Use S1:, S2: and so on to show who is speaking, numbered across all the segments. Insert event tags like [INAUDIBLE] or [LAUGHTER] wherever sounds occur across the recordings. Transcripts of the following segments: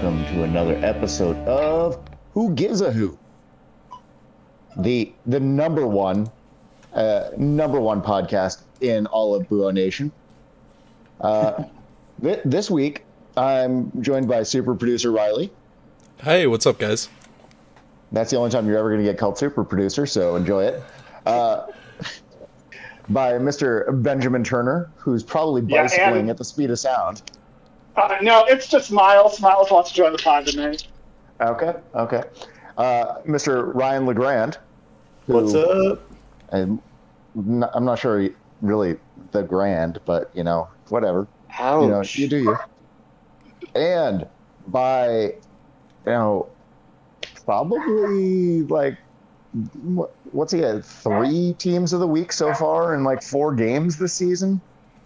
S1: and welcome to another episode of Who Gives a Who, the the number one uh, number one podcast in all of Buo Nation. Uh, [LAUGHS] th- this week, I'm joined by super producer Riley.
S2: Hey, what's up, guys?
S1: That's the only time you're ever going to get called super producer, so enjoy it. Uh, [LAUGHS] by Mr. Benjamin Turner, who's probably
S3: Yeah,
S1: bicycling
S3: and-
S1: at the speed of sound.
S3: Uh, no, it's just Miles. Miles wants to join the pod tonight.
S1: Okay, okay. Uh, Mr. Ryan Legrand. who-
S4: What's up?
S1: I'm not, I'm not sure he- really the grand, but you know, whatever.
S4: Ouch.
S1: You know, you do you. And by, you know, probably like, what's he had? Three teams of the week so far in like four games this season.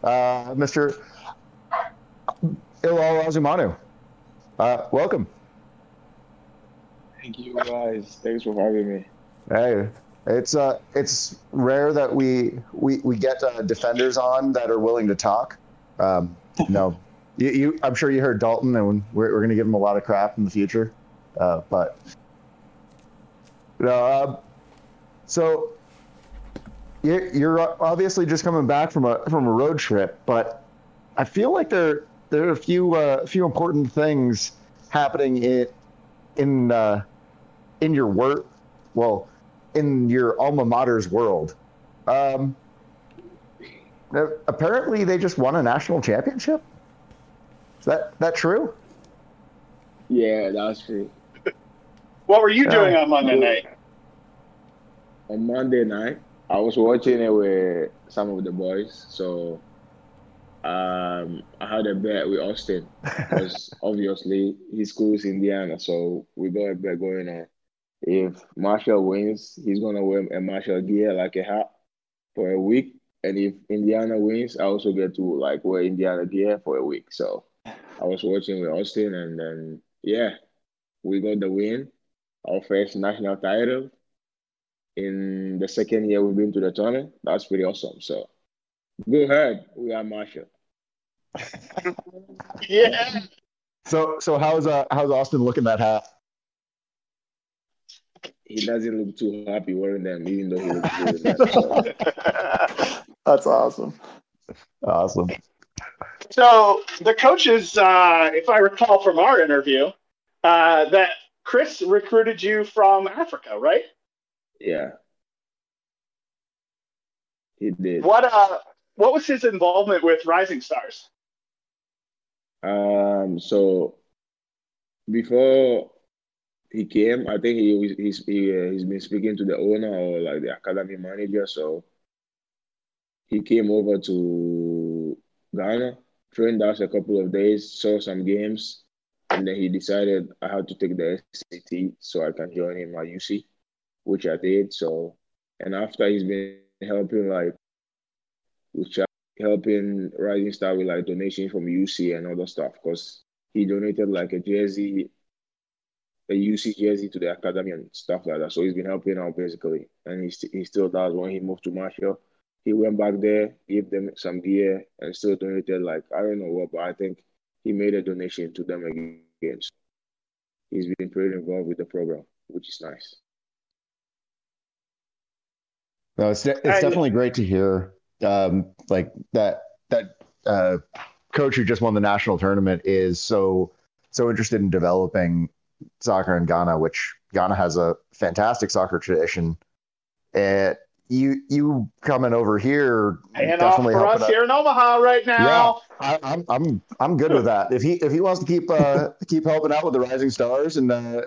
S1: Uh, Mr. Illal Osumanu. Uh, welcome.
S4: Thank you guys. Thanks for having me.
S1: Hey, it's uh, it's rare that we we we get uh, defenders on that are willing to talk. Um, [LAUGHS] no, you, you, I'm sure you heard Dalton, and we're, we're going to give him a lot of crap in the future. Uh, but no, uh, so you're, you're obviously just coming back from a from a road trip, but I feel like there there are a few uh, few important things happening in in uh, in your work. Well, in your alma mater's world. Um, uh, apparently, they just won a national championship. Is that that true?
S4: Yeah, that's true. [LAUGHS]
S3: What were you
S1: Yeah.
S3: doing on Monday night?
S4: On Monday night, I was watching it with some of the boys. So um, I had a bet with Austin because [LAUGHS] obviously his school is Indiana. So we got a bet going on. If Marshall wins, he's going to wear a Marshall gear like a hat for a week. And if Indiana wins, I also get to like wear Indiana gear for a week. So I was watching with Austin, and then yeah, we got the win, our first national title. In the second year we've been to the tournament, that's pretty awesome. So go ahead, we are Marshall. [LAUGHS]
S3: Yeah.
S1: So so how's uh how's Austin looking that hat?
S4: He doesn't look too happy wearing them, even though he looks good. in [LAUGHS] them.
S5: That's awesome.
S1: Awesome.
S3: so the coaches, uh, if I recall from our interview, uh, that Chris recruited you from Africa, right?
S4: yeah, he did.
S3: What uh, what was his involvement with Rising Stars?
S4: Um, so before he came, I think he was he's he, uh, he's been speaking to the owner or like the academy manager. So he came over to Ghana, trained us a couple of days, saw some games, and then he decided I had to take the SAT so I can join him at UC, which I did. So and after he's been helping like with Ch- helping Rising Star with like donations from UC and other stuff because he donated like a jersey, a UC jersey to the academy and stuff like that. So he's been helping out basically, and he, st- he still does. When he moved to Marshall, he went back there, gave them some gear, and still donated like I don't know what, but I think he made a donation to them again. So he's been pretty involved with the program, which is nice.
S1: No, it's de- it's
S3: And-
S1: definitely great to hear. Um, like that that uh, coach who just won the national tournament is so so interested in developing soccer in Ghana, which Ghana has a fantastic soccer tradition. And you you coming over here
S3: Paying off for us here in Omaha right now.
S1: I, I'm I'm I'm good with that. If he if he wants to keep uh, [LAUGHS] keep helping out with the Rising Stars and uh,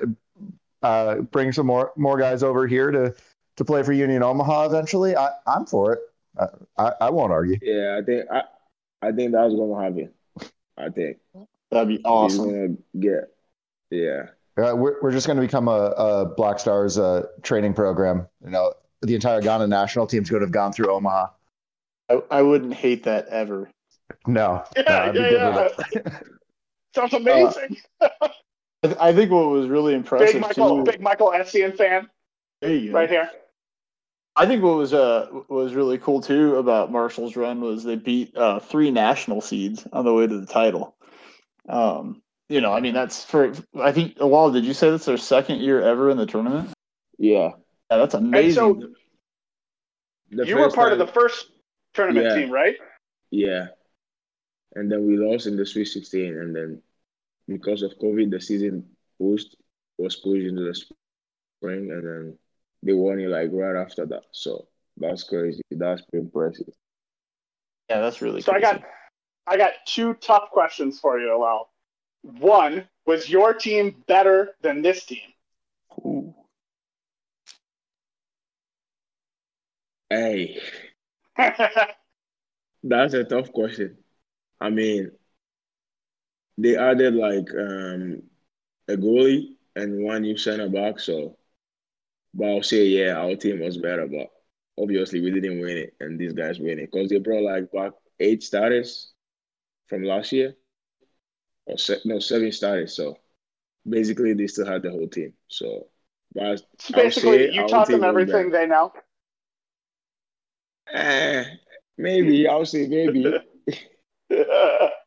S1: uh, bring some more more guys over here to to play for Union Omaha eventually, I, I'm for it. I, I, I won't argue.
S4: Yeah, I think I I think that's gonna happen. I think
S5: That'd be awesome.
S4: gonna get yeah.
S1: Uh, we're we're just going to become a, a Black Stars uh, training program. You know, the entire Ghana national teams would have gone through Omaha.
S5: I, I wouldn't hate that ever.
S1: No, no,
S3: Yeah,
S1: I'd
S3: yeah, yeah.
S1: with. [LAUGHS]
S3: Sounds amazing. [LAUGHS]
S5: I, th- I think what was really impressive
S3: big Michael,
S5: too.
S3: big Michael Essien fan
S5: there you go.
S3: right here.
S5: I think what was uh was really cool too about Marshall's run was they beat uh, three national seeds on the way to the title. Um, you know, I mean, that's for I think. Well, did you say that's their second year ever in the tournament?
S4: Yeah.
S5: Yeah, that's amazing.
S3: so- you were
S4: first
S3: part of the first tournament
S4: Yeah.
S3: team, right?
S4: Yeah. And then we lost in the Sweet 16. And then because of COVID, the season pushed was pushed into the spring. And then they won it like right after that. So that's crazy. That's pretty impressive.
S5: yeah, that's really.
S3: So I got. I got two tough questions for you, Lal. One, was your team better than this team?
S5: Ooh.
S4: Hey, [LAUGHS] that's a tough question. I mean, they added like um, a goalie and one new center back. So, but I'll say, yeah, our team was better. But obviously, we didn't win it, and these guys win it because they brought like back eight starters from last year, or se- no, seven starters. So basically, they still had the whole team. So, but
S3: basically, you taught them everything they know.
S4: eh, maybe I'll say maybe. [LAUGHS]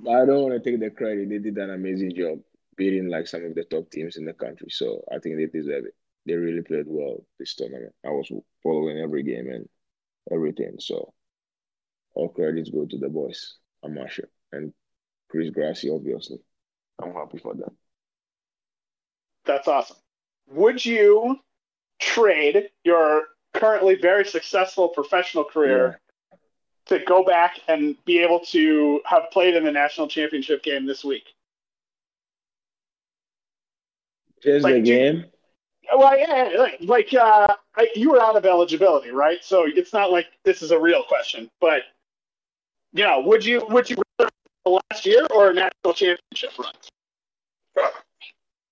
S4: But I don't want to take the credit. They did an amazing job beating like some of the top teams in the country. So I think they deserve it. They really played well this tournament. I was following every game and everything. So all credits go to the boys, Amasha and Chris Grassi, obviously. I'm happy for them.
S3: That's awesome. Would you trade your currently very successful professional career to go back and be able to have played in the national championship game this week?
S4: Just
S3: Like,
S4: the
S3: do-
S4: game.
S3: Well, yeah, like, uh, I, you were out of eligibility, right? So it's not like this is a real question, but you know, would you would you rather last year or a national championship run?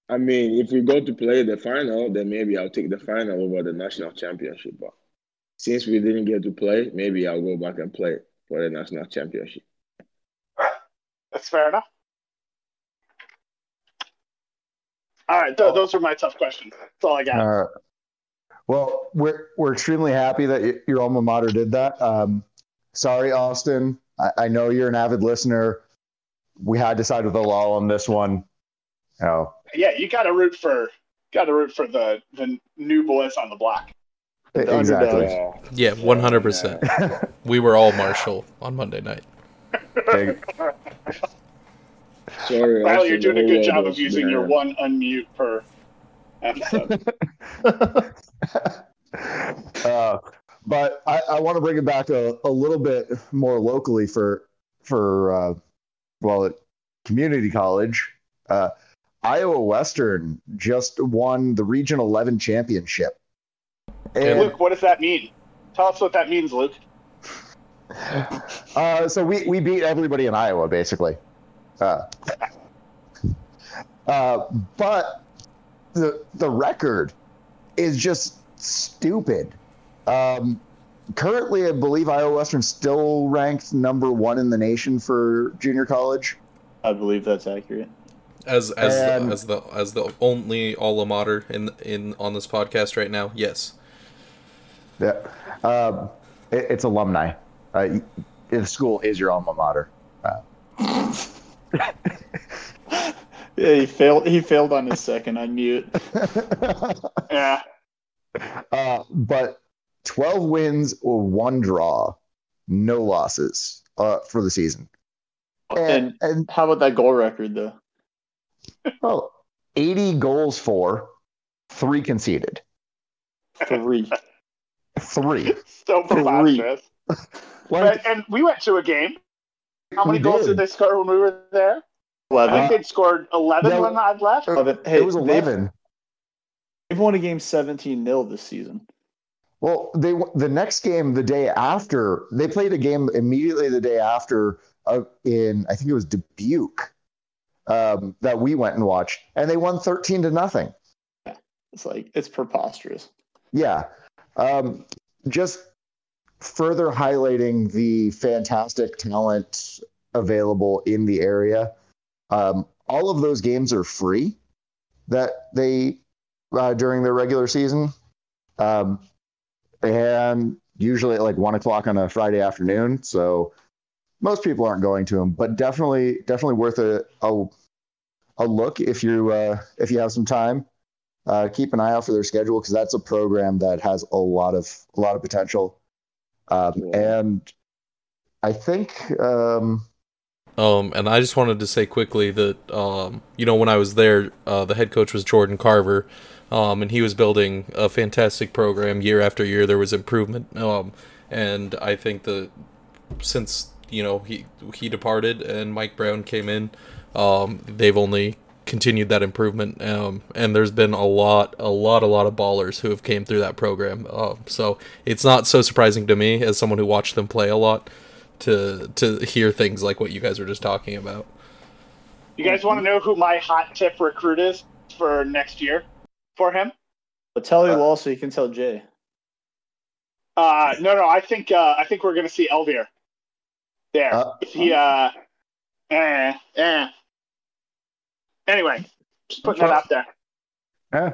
S4: I mean, if we go to play the final, then maybe I'll take the final over the national championship. But since we didn't get to play, maybe I'll go back and play for the national championship.
S3: That's fair enough. All right, th- those are my tough questions. That's all I got.
S1: Uh, well, we're we're extremely happy that y- your alma mater did that. Um, sorry, Austin. I, I know you're an avid listener. We had to side with the law on this one. Oh,
S3: yeah, you got to root for got to root for the the new boys on the block.
S5: The
S1: exactly.
S5: underdogs.
S2: Yeah, 100%. [LAUGHS] We were all Marshall on Monday night.
S1: Okay.
S4: Sorry,
S3: Kyle, you're doing a good job of
S4: was
S3: using your one unmute per episode. [LAUGHS]
S1: uh, but I, I want to bring it back a, a little bit more locally for for uh, well, at community college. Uh, Iowa Western just won the Region 11 championship. And
S3: Luke, what does that mean? Tell us what that means, Luke.
S1: uh, so we, we beat everybody in Iowa, basically. Uh, uh, but the the record is just stupid. Um, currently, I believe Iowa Western still ranked number one in the nation for junior college.
S5: I believe that's accurate.
S2: As as
S1: And-
S2: the, as the as the only alma mater in in on this podcast right now, yes.
S1: Yeah, um, it, it's alumni. Uh, the school is your alma mater. [LAUGHS]
S5: Yeah, he failed. He failed on his second unmute. [LAUGHS]
S3: Yeah.
S1: Uh, but 12 wins or one draw, no losses uh, for the season. And,
S5: And
S1: and
S5: how about that goal record though?
S1: oh, 80 goals for, three conceded.
S5: Three.
S1: Three. [LAUGHS]
S3: So But, and we went to a game. How many
S1: We
S3: goals
S1: did.
S3: did they score when we were there? I think
S5: Eleven.
S3: they'd scored 11
S1: no.
S3: when I'd left.
S5: Eleven. Hey,
S1: it was 11.
S5: They've won a game 17 0 this season.
S1: Well, they the next game the day after they played a game immediately the day after uh, in I think it was Dubuque um, that we went and watched, and they won thirteen to nothing.
S5: Yeah, It's like it's preposterous.
S1: Yeah, um, just further highlighting the fantastic talent available in the area. Um, all of those games are free that they uh, during their regular season. Um, and usually at like one o'clock on a Friday afternoon. So most people aren't going to them, but definitely, definitely worth a, a a look if you uh, if you have some time. Uh, keep an eye out for their schedule because that's a program that has a lot of a lot of potential. Um,
S4: Yeah.
S1: And I think um,
S2: Um, and I just wanted to say quickly that um, you know when I was there, uh, the head coach was Jordan Carver, um, and he was building a fantastic program year after year. There was improvement, um, and I think that since you know he he departed and Mike Brown came in, um, they've only continued that improvement. Um, and there's been a lot, a lot, a lot of ballers who have came through that program. Um, so it's not so surprising to me as someone who watched them play a lot to to hear things like what you guys were just talking about.
S3: You guys want to know who my hot tip recruit is for next year for him?
S5: But tell
S1: Uh,
S5: you all so you can tell Jay.
S3: Uh, no, no, I think uh, I think we're gonna see Elvier there.
S1: Uh,
S3: if he, uh, eh, eh. Anyway, just putting that out there.
S1: eh,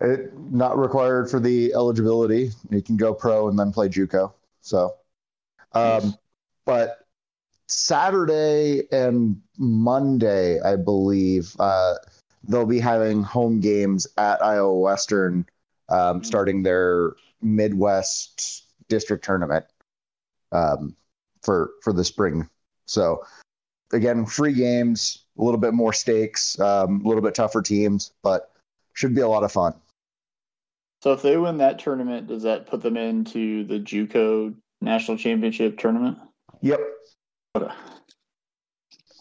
S1: it not required for the eligibility. You can go pro and then play JUCO. So, um, but Saturday and Monday, I believe, uh, they'll be having home games at Iowa Western, um, starting their Midwest district tournament um, for for the spring. So, again, free games, a little bit more stakes, um, a little bit tougher teams, but should be a lot of fun.
S5: So if they win that tournament, does that put them into the JUCO national championship tournament?
S1: Yep.
S5: Okay.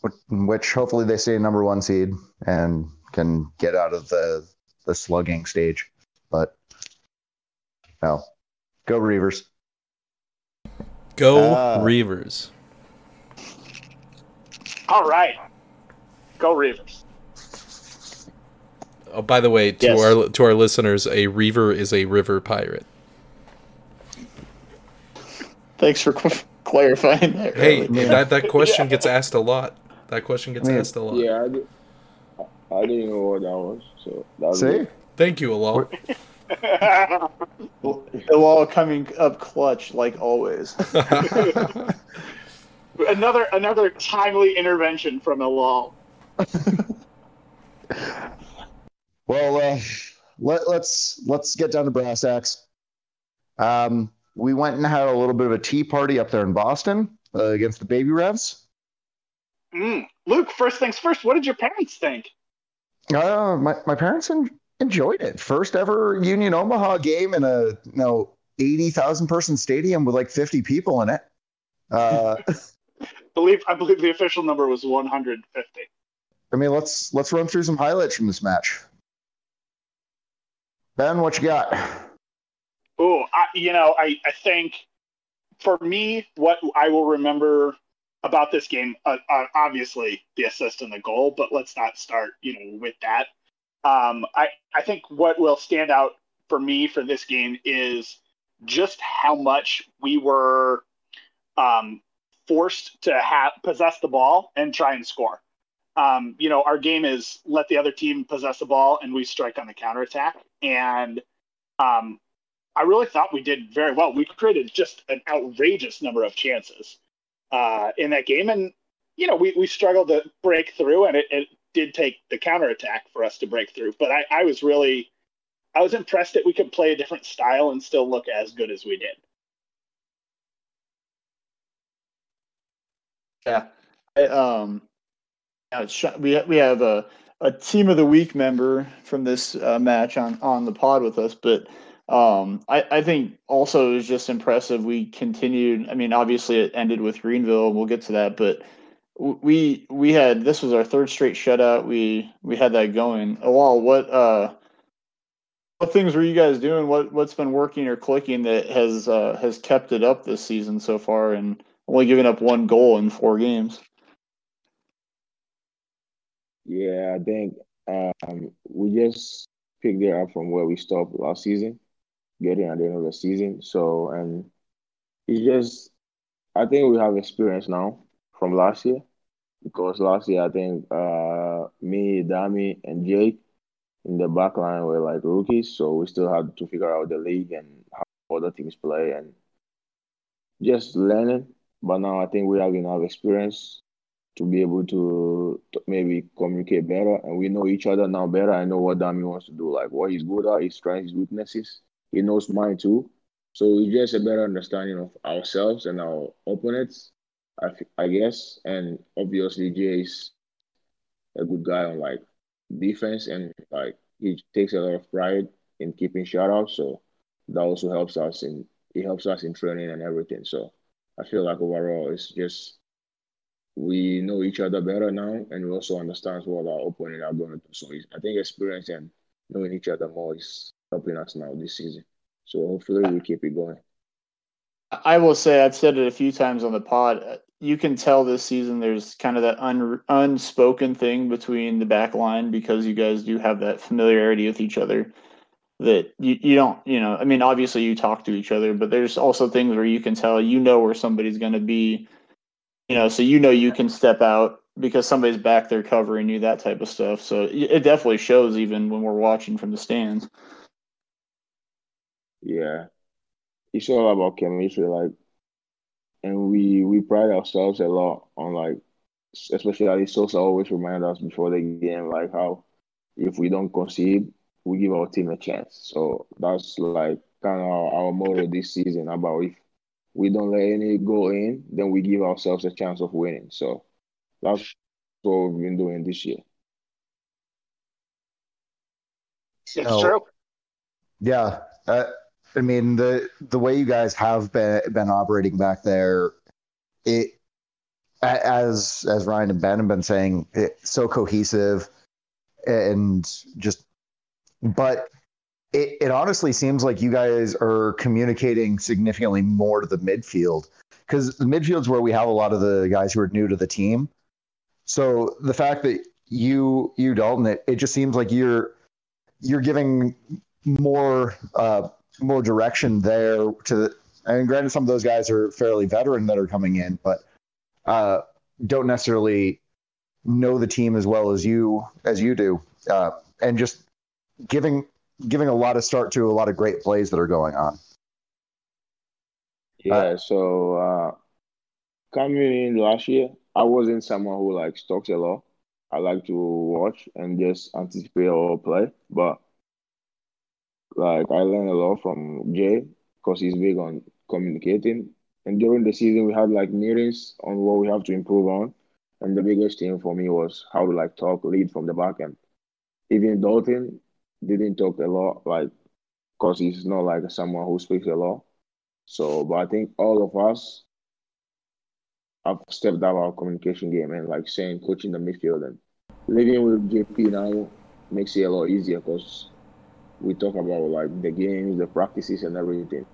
S1: Which, which hopefully they stay number one seed and can get out of the the slugging stage. But no, go Reivers.
S2: Go
S1: Ah.
S2: Reivers.
S3: All right, go Reivers.
S2: Oh, by the way, to
S5: Yes.
S2: our to our listeners, a reaver is a river pirate.
S5: Thanks for qu- [LAUGHS] clarifying that.
S2: Hey,
S5: early.
S2: that that [LAUGHS] question gets asked a lot. That question gets
S1: I
S2: asked a lot.
S4: Yeah, I, did, I didn't know what that was. So that was
S1: See,
S4: good.
S2: Thank you, Alal.
S5: They'll [LAUGHS] all coming up clutch like always.
S3: another another timely intervention from Elal.
S1: Well, uh, let, let's let's get down to brass tacks. Um, we went and had a little bit of a tea party up there in Boston uh, against the Baby Revs.
S3: Mm. Luke, first things first. What did your parents think?
S1: Uh, my my parents en- enjoyed it. First ever Union Omaha game in a you know eighty thousand person stadium with like fifty people in it. Uh, [LAUGHS]
S3: believe I believe the official number was 150.
S1: I mean, let's let's run through some highlights from this match. Ben, what you got?
S3: Oh, you know, I, I think for me, what I will remember about this game, uh, uh, obviously the assist and the goal, but let's not start, you know, with that. Um, I, I think what will stand out for me for this game is just how much we were um, forced to have possess the ball and try and score. Um, you know, our game is let the other team possess the ball and we strike on the counterattack. And um, I really thought we did very well. We created just an outrageous number of chances uh, in that game, and you know we, we struggled to break through, and it, it did take the counterattack for us to break through. But I, I was really, I was impressed that we could play a different style and still look as good as we did.
S5: Yeah. I, um, we we have a, a team of the week member from this uh, match on on the pod with us, but um, I I think also it was just impressive. We continued. I mean, obviously it ended with Greenville. We'll get to that, but we we had this was our third straight shutout. We we had that going. Wow, what uh. What things were you guys doing? What what's been working or clicking that has uh, has kept it up this season so far, and only giving up one goal in four games?
S4: Yeah, I think um, we just picked it up from where we stopped last season, getting at the end of the season. So, and it's just, I think we have experience now from last year because last year I think uh, me, Dami, and Jake in the back line were like rookies, so we still had to figure out the league and how other teams play and just learning. But now I think we have enough experience to be able to, to maybe communicate better. And we know each other now better. I know what Dami wants to do, like what he's good at, his strengths, his weaknesses. He knows mine too. So it's just a better understanding of ourselves and our opponents, I, I guess. And obviously, Jay is a good guy on like defense and like he takes a lot of pride in keeping shutouts. So that also helps us in it helps us in training and everything. So I feel like overall it's just we know each other better now and we also understand what our opponent are going to do. So I think experience and knowing each other more is helping us now this season. So hopefully we keep it going.
S5: I will say I've said it a few times on the pod. Uh, you can tell this season there's kind of that un, unspoken thing between the back line because you guys do have that familiarity with each other that you, you don't you know i mean obviously you talk to each other but there's also things where you can tell you know where somebody's going to be you know so you know you can step out because somebody's back there covering you that type of stuff. So it definitely shows even when we're watching from the stands.
S4: Yeah. It's all about chemistry like and we we pride ourselves a lot on like especially Sosa always remind us before the game like how if we don't concede we give our team a chance. So that's like kind of our, our motto this season about if we don't let any go in, then we give ourselves a chance of winning. So that's what we've been doing this year.
S3: It's oh, true.
S1: Yeah. Uh, I mean the the way you guys have been been operating back there, it as as Ryan and Ben have been saying, it's so cohesive and just but it, it honestly seems like you guys are communicating significantly more to the midfield because the midfield's where we have a lot of the guys who are new to the team. So the fact that you you Dalton, it, it just seems like you're you're giving more uh, more direction there to. I mean, granted, some of those guys are fairly veteran that are coming in, but uh, don't necessarily know the team as well as you as you do, uh, and just giving giving a lot of start to a lot of great plays that are going on.
S4: Yeah, uh, so uh, coming in last year, I wasn't someone who like talks a lot. I like to watch and just anticipate or play, but like I learned a lot from Jay because he's big on communicating. And during the season, we had like meetings on what we have to improve on. And the biggest thing for me was how to like talk, lead from the back end. Even Dalton, didn't talk a lot, like, because he's not like someone who speaks a lot. So, but I think all of us have stepped up our communication game and like saying coaching the midfield and living with JP now makes it a lot easier because we talk about like the games, the practices, and everything.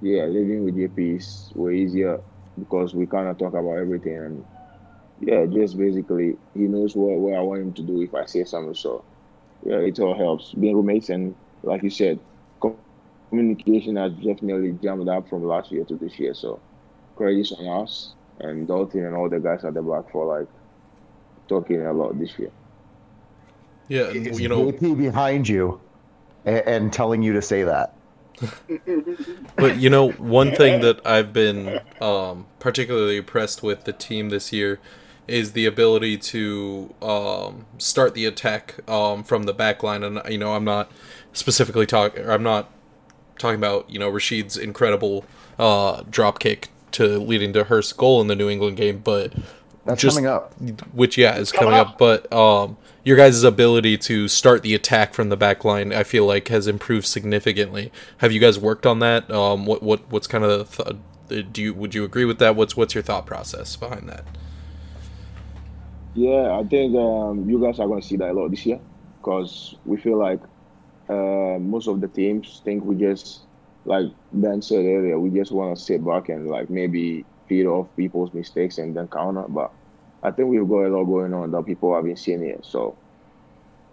S4: Yeah, living with JP is way easier because we kind of talk about everything and yeah, just basically he knows what, what I want him to do if I say something. So yeah, it all helps. Being roommates and like you said, communication has definitely jumped up from last year to this year. So credits on us and Dalton and all the guys at the back for like talking a lot this year.
S2: Yeah, and, you know,
S1: JP behind you and, and telling you to say that. [LAUGHS]
S2: but you know, one thing that I've been um, particularly impressed with the team this year is the ability to um, start the attack um, from the back line. And, you know, I'm not specifically talking, I'm not talking about, you know, Rashid's incredible uh, drop kick to leading to Hurst's goal in the New England game, but
S1: that's just, coming up.
S2: Which, yeah, is coming, coming up. up. But um, your guys' ability to start the attack from the back line, I feel like, has improved significantly. Have you guys worked on that? Um, what what what's kind of the th- do you would you agree with that? What's what's your thought process behind that?
S4: Yeah, I think um, you guys are going to see that a lot this year because we feel like uh, most of the teams think we just, like Ben said earlier, we just want to sit back and like maybe feed off people's mistakes and then counter. But I think we've got a lot going on that people have been seeing here. So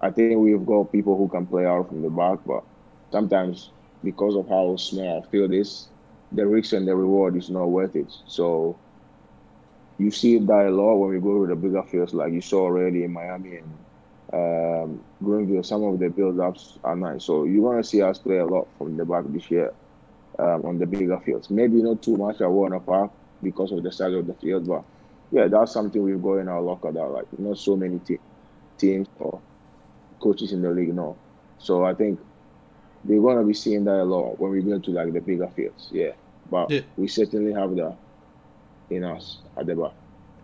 S4: I think we've got people who can play out from the back, but sometimes because of how small our field is, the risk and the reward is not worth it. So you see that a lot when we go to the bigger fields, like you saw already in Miami and um, Greenville. Some of the build-ups are nice, so you're gonna see us play a lot from the back this year um, on the bigger fields. Maybe not too much at Werner Park because of the size of the field, but yeah, that's something we've got in our locker that like not so many te- teams or coaches in the league know. So I think they're gonna be seeing that a lot when we go to like the bigger fields. Yeah, but
S2: Yeah.
S4: we certainly have that in us at the.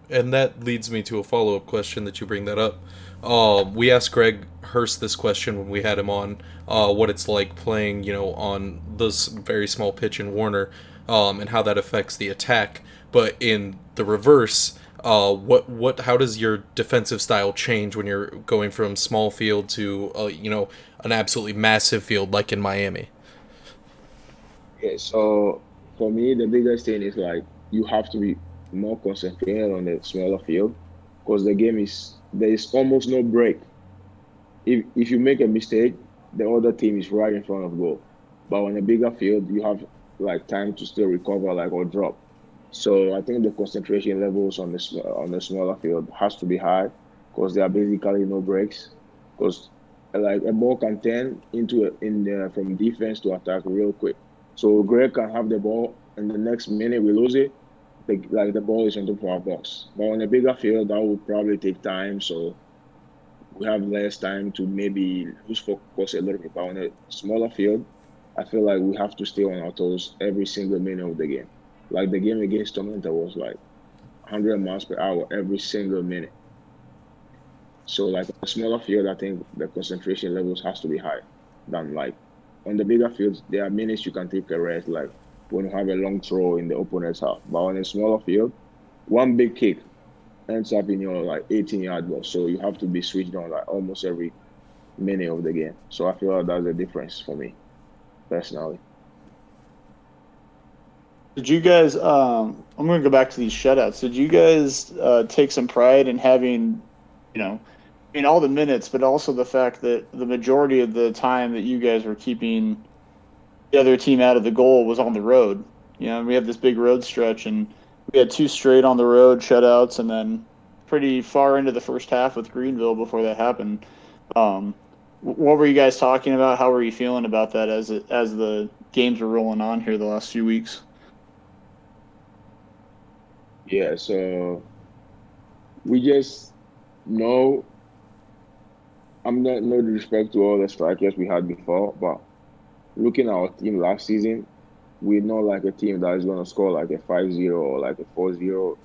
S2: And that leads me to a follow up question that you bring that up. Um, we asked Greg Hurst this question when we had him on, uh, what it's like playing, you know, on this very small pitch in Werner, um, and how that affects the attack. But in the reverse, uh, what what how does your defensive style change when you're going from small field to uh, you know an absolutely massive field like in Miami?
S4: Yeah, so for me, the biggest thing is like you have to be more concentrated on the smaller field because the game is there is almost no break. If if you make a mistake, the other team is right in front of goal. But on a bigger field, you have like time to still recover, like or drop. So I think the concentration levels on the on the smaller field has to be high because there are basically no breaks. Because like a ball can turn into a, in the, from defense to attack real quick. So Greg can have the ball, and the next minute we lose it, the, like the ball is on top of our box. But on a bigger field, that would probably take time. So we have less time to maybe lose focus a little bit. But on a smaller field, I feel like we have to stay on our toes every single minute of the game. Like the game against Toronto was like 100 miles per hour every single minute. So like a smaller field, I think the concentration levels has to be high than like on the bigger fields. There are minutes you can take a rest, like when you have a long throw in the opponent's half. But on a smaller field, one big kick ends up in your like 18 yard box. So you have to be switched on like almost every minute of the game. So I feel like that's the difference for me personally.
S5: Did you guys? Um, I'm going to go back to these shutouts. Did you guys uh, take some pride in having, you know, in all the minutes, but also the fact that the majority of the time that you guys were keeping the other team out of the goal was on the road. You know, we have this big road stretch, and we had two straight on the road shutouts, and then pretty far into the first half with Greenville before that happened. Um, what were you guys talking about? How were you feeling about that as it, as the games were rolling on here the last few weeks?
S4: Yeah, so we just know. I'm not no disrespect to all the strikers we had before, but looking at our team last season, we're not like a team that is gonna score like a 5-0 or like a 4-0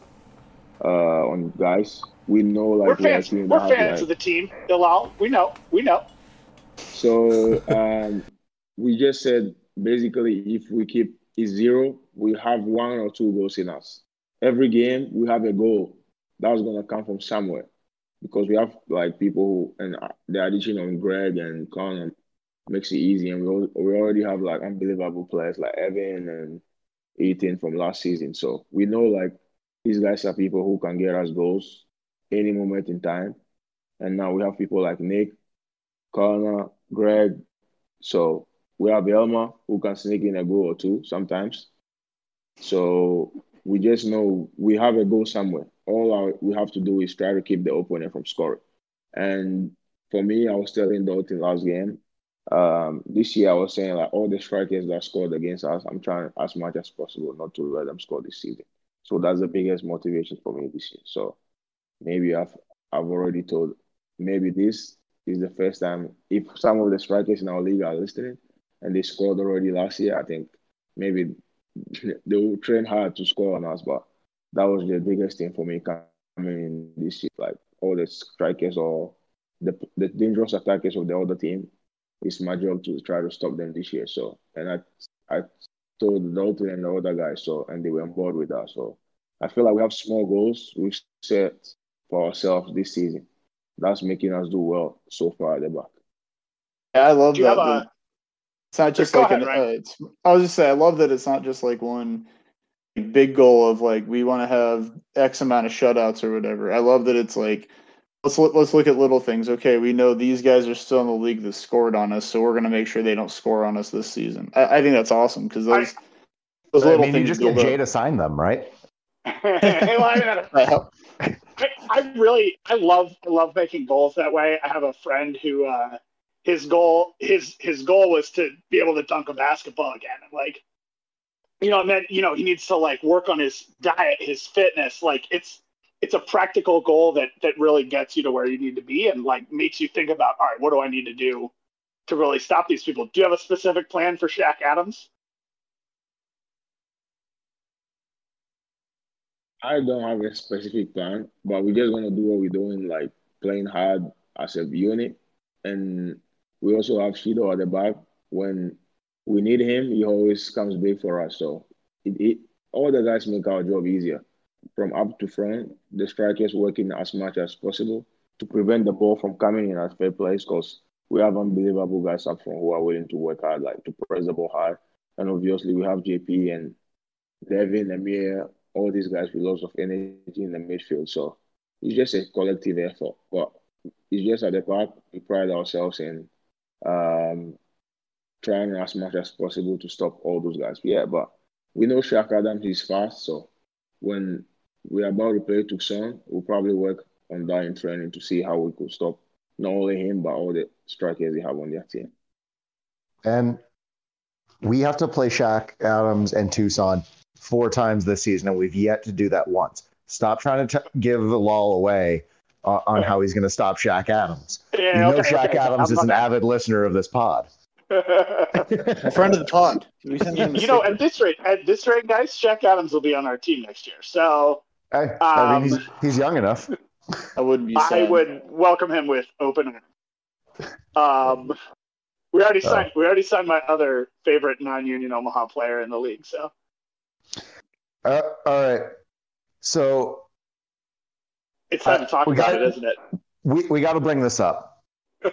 S4: uh, on guys. We know like we're
S3: fans. We're fans
S4: have,
S3: of the team. Bilal, we know. We know.
S4: So um, we just said basically if we keep it zero, we have one or two goals in us. Every game we have a goal that's gonna come from somewhere because we have like people who and uh, the addition of Greg and Connor makes it easy, and we we already have like unbelievable players like Evan and Ethan from last season. So we know like these guys are people who can get us goals any moment in time. And now we have people like Nick, Connor, Greg. So we have Elma who can sneak in a goal or two sometimes. So we just know we have a goal somewhere. All our, we have to do is try to keep the opponent from scoring. And for me, I was telling Dalton last game, um, this year I was saying like all the strikers that scored against us, I'm trying as much as possible not to let them score this season. So that's the biggest motivation for me this year. So maybe I've I've already told maybe this is the first time if some of the strikers in our league are listening and they scored already last year, I think maybe [LAUGHS] they will train hard to score on us. But that was the biggest thing for me coming in this year. Like all the strikers or the the dangerous attackers of the other team, it's my job to try to stop them this year. So and I I told Dalton and the other guys so and they were on board with that. So I feel like we have small goals we've set for ourselves this season. That's making us do well so far at the back.
S5: Yeah, I love that.
S3: a?
S5: it's not just
S3: Go
S5: like
S3: ahead,
S5: an.
S3: Ryan.
S5: Uh, it's, I was just saying, I love that it's not just like one big goal of like we want to have X amount of shutouts or whatever. I love that it's like let's look, let's look at little things. Okay, we know these guys are still in the league that scored on us, so we're gonna make sure they don't score on us this season. I, I think that's awesome because those those
S1: I
S5: little
S1: mean, you just get
S5: build
S1: Jay
S5: up.
S1: to sign them, right? [LAUGHS] [LAUGHS]
S3: Well, I- I, I really I love I love making goals that way. I have a friend who uh his goal his his goal was to be able to dunk a basketball again. And like you know, I meant you know, he needs to like work on his diet, his fitness. Like it's it's a practical goal that that really gets you to where you need to be and like makes you think about all right, what do I need to do to really stop these people? Do you have a specific plan for Shaq Adams?
S4: I don't have a specific plan, but we're just gonna do what we're doing, like playing hard as a unit. And we also have Shido at the back. When we need him, he always comes big for us. So it, it all the guys make our job easier. From up to front, the strikers working as much as possible to prevent the ball from coming in at fair place because we have unbelievable guys up front who are willing to work hard, like to press the ball hard. And obviously we have JP and Devin, Amir, all these guys with lots of energy in the midfield. So it's just a collective effort. But it's just at the back, we pride ourselves in um, trying as much as possible to stop all those guys. Yeah, but we know Shaq Adams is fast. So when we're about to play Tucson, we'll probably work on that in training to see how we could stop not only him, but all the strikers they have on their team.
S1: And we have to play Shaq Adams and Tucson four times this season, and we've yet to do that once. Stop trying to t- give the law away uh, on how he's going to stop Shaq Adams.
S3: Yeah,
S1: you know,
S3: okay,
S1: Shaq
S3: okay.
S1: Adams is an
S3: not-
S1: avid listener of this pod.
S5: A [LAUGHS] friend of the pod. Can we send him a
S3: you know, at this rate, at this rate, guys, Shaq Adams will be on our team next year. So
S1: I, I mean,
S3: Um,
S1: he's, he's young enough.
S5: I wouldn't be
S3: I
S5: sad.
S3: would welcome him with open arms. Um, we already
S1: Oh.
S3: signed. We already signed my other favorite non-union Omaha player in the league. So
S1: Uh, all right. So
S3: it's time
S1: Uh,
S3: to talk
S1: we
S3: about
S1: got-
S3: it, isn't it?
S1: we, we got to bring this up. [LAUGHS]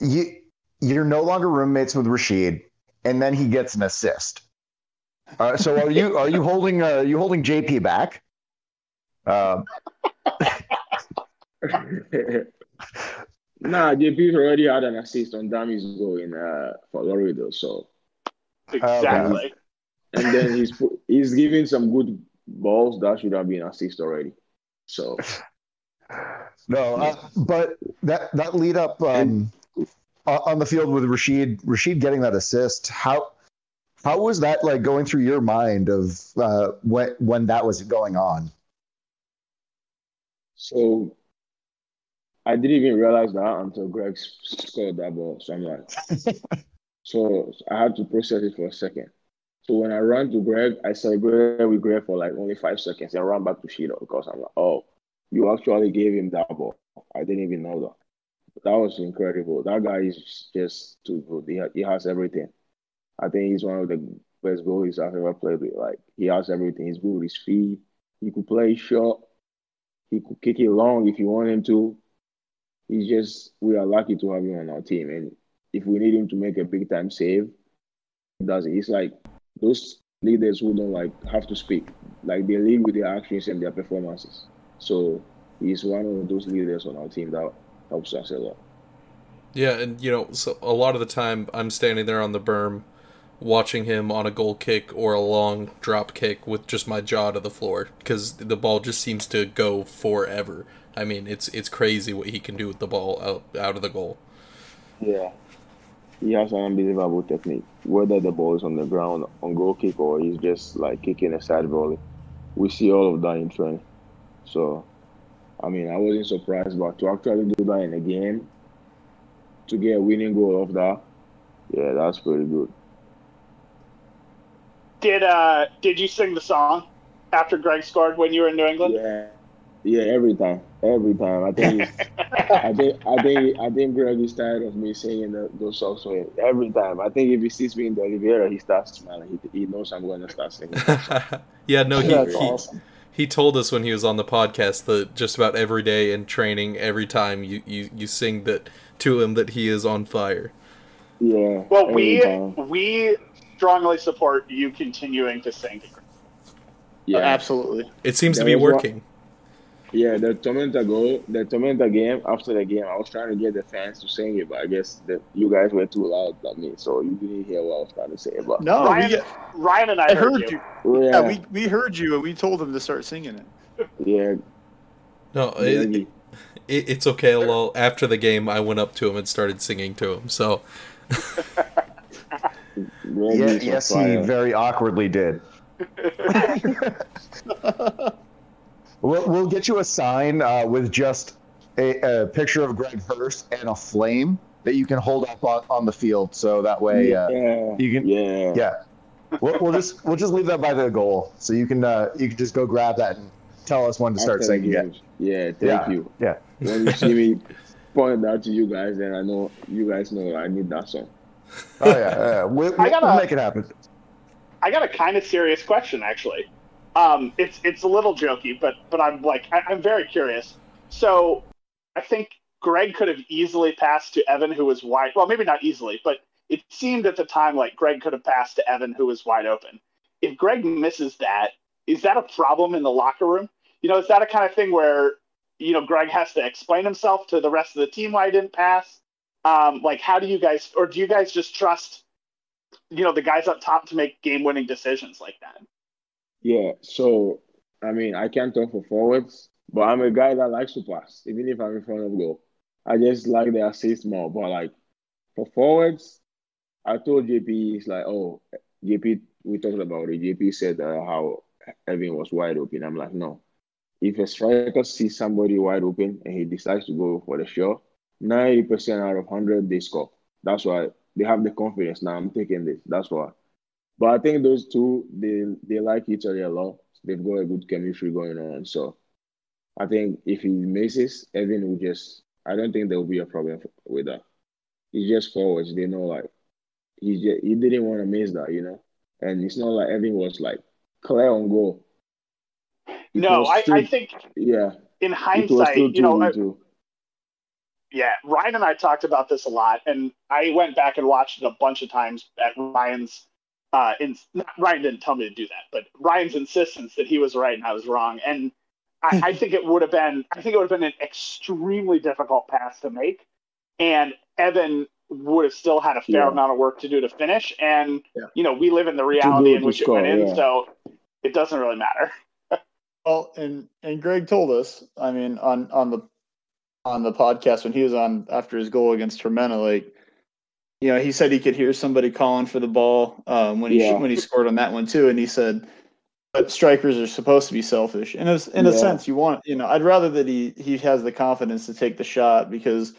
S1: You, you're no longer roommates with Rashid, and then he gets an assist. Uh, so are you are you holding uh, you holding JP back? Um, [LAUGHS]
S4: nah, JP's already had an assist on Dami's goal in uh, for Laredo. So
S3: exactly.
S4: and then he's put, he's giving some good balls that should have been assist already. So
S1: no, uh, but that that lead up um, o- on the field with Rashid Rashid getting that assist. How how was that like going through your mind of uh, when when that was going on?
S4: so I didn't even realize that until Greg scored that ball. So I'm like, [LAUGHS] so I had to process it for a second. So when I ran to Greg, I celebrated with Greg for like only five seconds and ran back to Shido because I'm like, oh, you actually gave him that ball. I didn't even know that. That was incredible. That guy is just too good. He, he has everything. I think he's one of the best goalies I've ever played with. Like he has everything. He's good with his feet. He could play short. He could kick it long if you want him to. He's just we are lucky to have him on our team. And if we need him to make a big time save, he does it. He's like those leaders who don't like have to speak. Like they lead with their actions and their performances. So he's one of those leaders on our team that helps us a lot.
S2: Yeah, and you know, so a lot of the time I'm standing there on the berm watching him on a goal kick or a long drop kick with just my jaw to the floor because the ball just seems to go forever. I mean, it's it's crazy what he can do with the ball out out of the goal.
S4: Yeah. He has an unbelievable technique. Whether the ball is on the ground on goal kick or he's just like kicking a side volley. We see all of that in training. So I mean I wasn't surprised but to actually do that in a game to get a winning goal off that, yeah, that's pretty good.
S3: Did uh did you sing the song after Greg scored when you were in New England?
S4: Yeah. Yeah, every time. Every time. I think he's, [LAUGHS] I think I think I think Greg is tired of me singing the, those songs for him. Every time. I think if he sees me in the Oliveira, he starts smiling. He, he knows I'm going to start singing. [LAUGHS]
S2: yeah, no, he,
S5: That's
S2: he
S5: awesome.
S2: he told us when he was on the podcast that just about every day in training, every time you you, you sing that to him that he is on fire.
S4: Yeah.
S3: Well, we
S4: time.
S3: we strongly support you continuing to sing. to Greg.
S4: Yeah.
S5: Uh, absolutely.
S2: It seems to be
S4: was one-
S2: working.
S4: Yeah, the Tormenta goal, the Tormenta game, after the game, I was trying to get the fans to sing it, but I guess that you guys were too loud about me, so you didn't hear what I was trying to say. But
S5: No,
S3: Ryan,
S5: we,
S3: Ryan and I,
S5: I
S3: heard,
S5: heard
S3: you.
S5: you.
S4: oh,
S5: Yeah,
S4: yeah,
S5: we, we heard you and we told them to start singing it.
S4: yeah,
S2: No, it, it, it's okay. Well, after the game, I went up to him and started singing to him. So
S4: Greg [LAUGHS]
S1: Yeah,
S4: is on
S1: yes, he very awkwardly did. [LAUGHS] We'll, we'll get you a sign uh, with just a, a picture of Greg Hurst and a flame that you can hold up on, on the field, so that way uh,
S4: yeah,
S1: you can
S4: yeah,
S1: yeah. We'll, we'll just we'll just leave that by the goal, so you can uh, you can just go grab that and tell us when to start singing it.
S4: Yeah, thank
S1: Yeah.
S4: you.
S1: Yeah.
S4: When you see me [LAUGHS] point that to you guys, then I know you guys know I need that song.
S1: Oh yeah, yeah. We'll,
S3: I gotta-
S1: we'll make it happen.
S3: I got a kind of serious question actually. Um, it's it's a little jokey, but but I'm like I, I'm very curious. So I think Greg could have easily passed to Evan, who was wide. Well, maybe not easily, but it seemed at the time like Greg could have passed to Evan, who was wide open. If Greg misses that, is that a problem in the locker room? You know, is that a kind of thing where you know Greg has to explain himself to the rest of the team why he didn't pass? Um, like, how do you guys, or do you guys just trust? you know the guys up top to make game winning decisions like that.
S4: Yeah, so I mean, I can't talk for forwards, but I'm a guy that likes to pass, even if I'm in front of goal. I just like the assist more. But like for forwards, I told JP, it's like, oh, JP, we talked about it. JP said uh, how Evan was wide open. I'm like, no. If a striker sees somebody wide open and he decides to go for the shot, 90% out of 100, they score. That's why they have the confidence. Now I'm taking this. That's why. But I think those two, they they like each other a lot. They've got a good chemistry going on. So I think if he misses, Evan will just. I don't think there will be a problem with that. He's just forwards. They know like he just, he didn't want to miss that, you know. And it's not like Evan was like clear on goal. It
S3: no, I,
S4: still-
S3: I think
S4: yeah.
S3: in hindsight, you know, I-
S4: 2-2.
S3: Yeah, Ryan and I talked about this a lot, and I went back and watched it a bunch of times at Ryan's. Uh, in, not, Ryan didn't tell me to do that, but Ryan's insistence that he was right and I was wrong, and I, I think it would have been, I think it would have been an extremely difficult pass to make, and Evan would have still had a fair
S4: Yeah.
S3: amount of work to do to finish, and
S5: Yeah.
S3: you know we live in the reality
S4: do
S3: in which
S4: score,
S3: it went in,
S4: yeah.
S3: so it doesn't really matter. [LAUGHS]
S5: Well, and and Greg told us, I mean, on on the on the podcast when he was on after his goal against Tormenta, like, you know, he said he could hear somebody calling for the ball um, when he
S4: Yeah.
S5: when he scored on that one too, and he said, but strikers are supposed to be selfish. And it's, in a sense, you want, you know, I'd rather that he he has the confidence to take the shot because.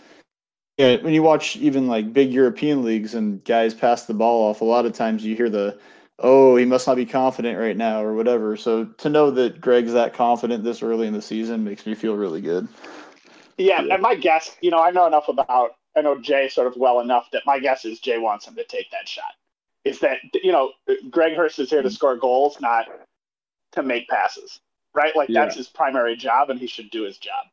S5: Yeah, when you watch even like big European leagues and guys pass the ball off, a lot of times you hear the, oh, he must not be confident right now or whatever. So to know that Greg's that confident this early in the season makes me feel really good.
S3: Yeah,
S4: Yeah.
S3: and my guess, you know, I know enough about, I know Jay sort of well enough that my guess is Jay wants him to take that shot. Is that, you know, Greg Hurst is here to score goals, not to make passes, right? Like that's his primary job, and he should do his job.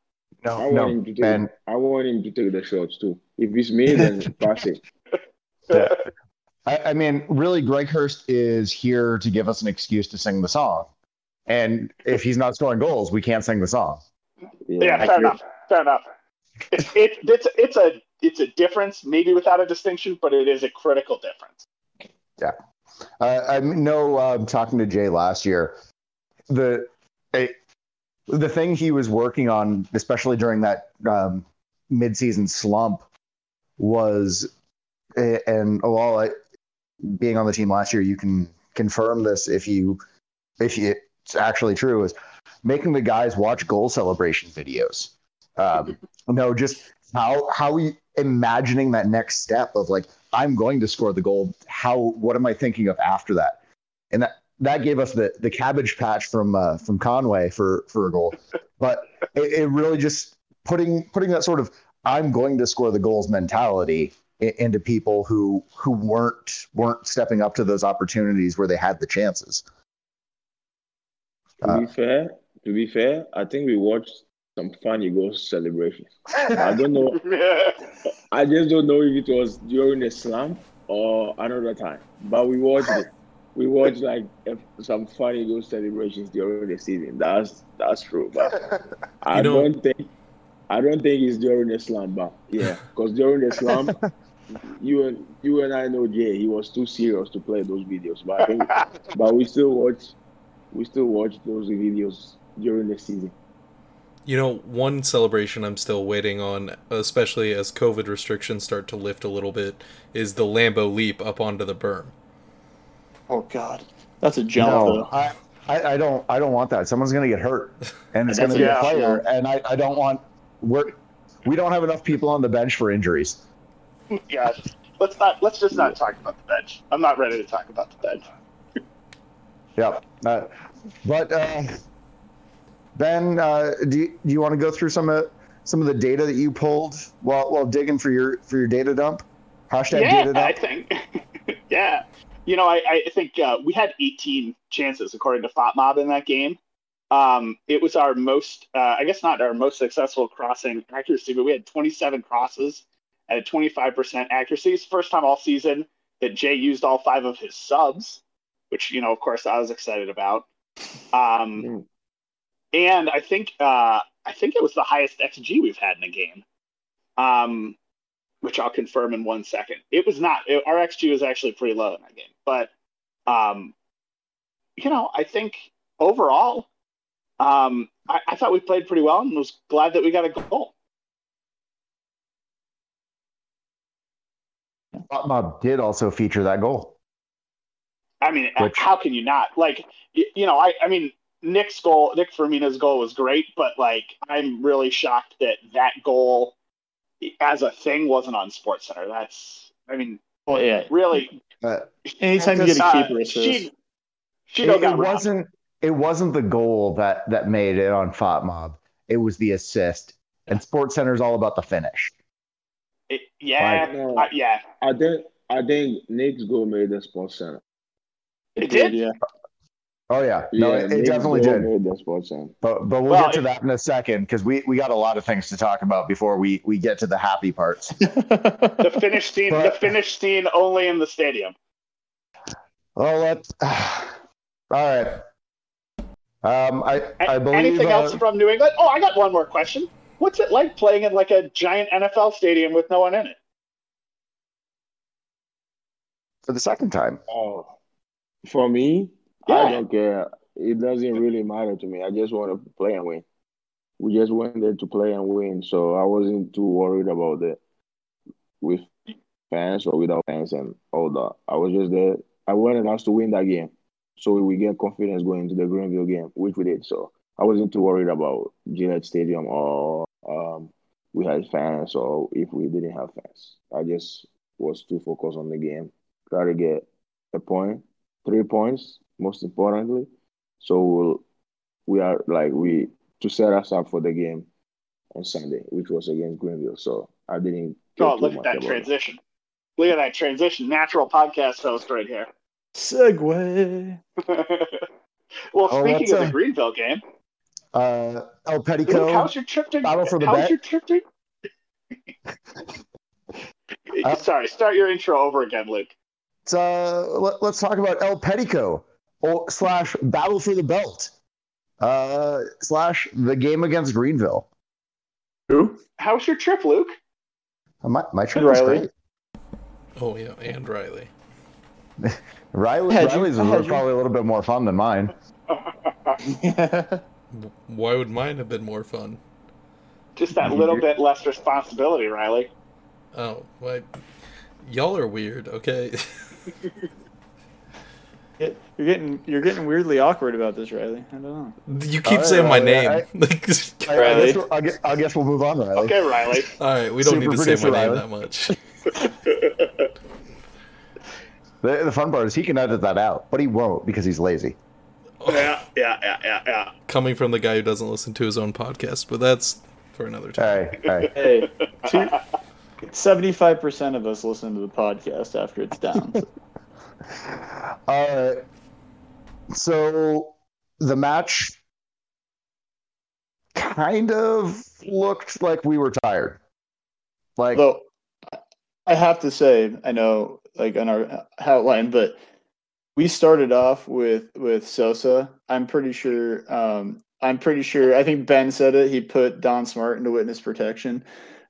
S4: I
S1: No,
S4: want
S1: no,
S4: him to take.
S1: man.
S4: I want him to take the shots too. If it's me, then [LAUGHS] pass it.
S1: Yeah. I, I mean, really, Greg Hurst is here to give us an excuse to sing the song. And if he's not scoring goals, we can't sing the song.
S3: Yeah, fair enough. Fair enough. It's it, it's it's a it's a difference, maybe without a distinction, but it is a critical difference.
S1: Yeah, uh, I know, um, talking to Jay last year, the a, the thing he was working on, especially during that um, midseason slump, was, and well, being on the team last year, you can confirm this if you if it's actually true, is making the guys watch goal celebration videos. Um, no, just how how we imagining that next step of like I'm going to score the goal. How what am I thinking of after that? And that that gave us the the cabbage patch from uh, from Conway for for a goal. But it, it really just putting putting that sort of I'm going to score the goals mentality into people who who weren't weren't stepping up to those opportunities where they had the chances.
S4: To be fair, to be fair, I think we watched some funny goal celebrations. [LAUGHS] I don't know. I just don't know if it was during the slump or another time. But we watched it. We watched like some funny goal celebrations during the season. That's that's true. But [LAUGHS] I
S2: You know-
S4: don't think I don't think it's during the slump. But yeah, because during the slump, [LAUGHS] you and you and I know Jay. He was too serious to play those videos. But I think, but we still watch we still watch those videos during the season.
S2: You know, one celebration I'm still waiting on, especially as COVID restrictions start to lift a little bit, is the Lambo leap up onto the berm.
S5: Oh God, that's a jump
S1: No,
S5: though.
S1: I, I, I don't I don't want that. Someone's gonna get hurt, and it's [LAUGHS] gonna be
S3: yeah.
S1: a player, and I, I don't want we're we don't have enough people on the bench for injuries.
S3: Gosh, let's not. Let's just not talk about the bench. I'm not ready to talk about the bench.
S1: Yep. Uh, but uh, Ben, uh, do you, do you want to go through some of some of the data that you pulled while while digging for your for your data dump? Hashtag
S3: yeah,
S1: data
S3: I think. [LAUGHS] yeah, you know, I, I think uh, we had 18 chances according to FotMob in that game. Um, it was our most, uh, I guess, not our most successful crossing accuracy, but we had 27 crosses at a 25% accuracy. It's the first time all season that Jay used all five of his subs, which you know, of course, I was excited about. Um,
S4: Mm.
S3: And I think uh, I think it was the highest XG we've had in a game. Um, which I'll confirm in one second. It was not it, our XG was actually pretty low in that game, but um, you know, I think overall, um, I, I thought we played pretty well and was glad that we got a goal.
S1: Mob did also feature that goal.
S3: I mean,
S1: Which-
S3: how can you not? Like, you know, I, I mean, Nick's goal, Nick Firmino's goal was great, but like, I'm really shocked that that goal as a thing wasn't on Sports Center. That's, I mean,
S5: Well, yeah.
S3: really.
S1: Uh,
S5: Anytime you get a
S3: uh,
S5: keeper assist,
S3: she, she
S1: it,
S3: don't
S1: it
S3: got robbed.
S1: wasn't it wasn't the goal that that made it on FotMob. It was the assist. And Sports Center is all about the finish.
S3: It- yeah,
S4: No,
S3: uh, yeah.
S4: I think I think Nick's goal made the sports center.
S3: It did?
S5: Yeah.
S1: Oh yeah, no,
S4: Yeah,
S1: it, it definitely did.
S4: Made the sports center.
S1: But but we'll
S3: Well,
S1: get to
S3: it-
S1: that in a second because we we got a lot of things to talk about before we we get to the happy parts. [LAUGHS]
S3: The finish scene, the
S1: But-
S3: finish scene only in the stadium.
S1: Oh, let's. [SIGHS] All right. Um, I
S3: A-
S1: I believe
S3: Anything
S1: uh,
S3: else from New England? Oh, I got one more question. What's it like playing in like a giant NFL stadium with no one in it?
S1: for the second time.
S4: Oh, for me,
S3: Yeah.
S4: I don't care. It doesn't really matter to me. I just want to play and win. We just went there to play and win, so I wasn't too worried about it with fans or without fans and all that. I was just there. I wanted us to win that game, so we get confidence going into the Greenville game, which we did. So I wasn't too worried about Gillette Stadium or um, we had fans or if we didn't have fans. I just was too focused on the game, try to get a point, three points, most importantly. So we'll, we are like we to set us up for the game on Sunday, which was against Greenville. So I didn't.
S3: Oh, look at that
S4: about it.
S3: transition. Look at that transition. Natural podcast host right here. [LAUGHS]
S5: Segue. [LAUGHS]
S3: well,
S1: Oh,
S3: speaking of
S1: a-
S3: the Greenville game,
S1: Uh, El
S3: Luke,
S1: Petticoat.
S3: how's your trip to
S1: Battle for the
S3: how's
S1: bet.
S3: your trip to
S1: Uh,
S3: Sorry, start your intro over again, Luke.
S1: Let's, uh, let, us talk about El Petico or, slash Battle for the Belt uh, slash the game against Greenville.
S5: Who?
S3: How's your trip, Luke?
S1: Uh, My, my trip was
S5: Riley.
S1: great.
S2: Oh yeah, and Riley. [LAUGHS]
S1: Riley,
S5: I you-
S1: Riley's was probably a little bit more fun than mine. [LAUGHS]
S2: Why would mine have been more fun?
S3: Just that little bit less responsibility, Riley.
S2: Oh, why? Y'all are weird. Okay. [LAUGHS]
S5: you're getting you're getting weirdly awkward about this, Riley. I don't know.
S2: you keep
S1: All right,
S2: saying my
S1: well,
S2: name.
S1: I- [LAUGHS]
S2: Like,
S1: I, I,
S5: Riley.
S1: guess, we'll- I, guess, I guess we'll move on, Riley.
S3: Okay, Riley. [LAUGHS]
S2: all right, we don't
S1: Super
S2: need to say
S1: producer
S2: my name
S1: Riley.
S2: that much. [LAUGHS]
S1: The, the fun part is he can edit that out, but he won't because he's lazy.
S3: yeah, yeah, yeah, yeah, yeah.
S2: Coming from the guy who doesn't listen to his own podcast, but that's for another time.
S1: Hey, hey.
S5: Hey, seventy-five percent of us listen to the podcast after it's down. [LAUGHS]
S1: All right. So the match kind of looked like we were tired. Like,
S5: Though I have to say, I know like on our outline, but we started off with with Sosa. I'm pretty sure. Um, I'm pretty sure. I think Ben said it. He put Don Smart into witness protection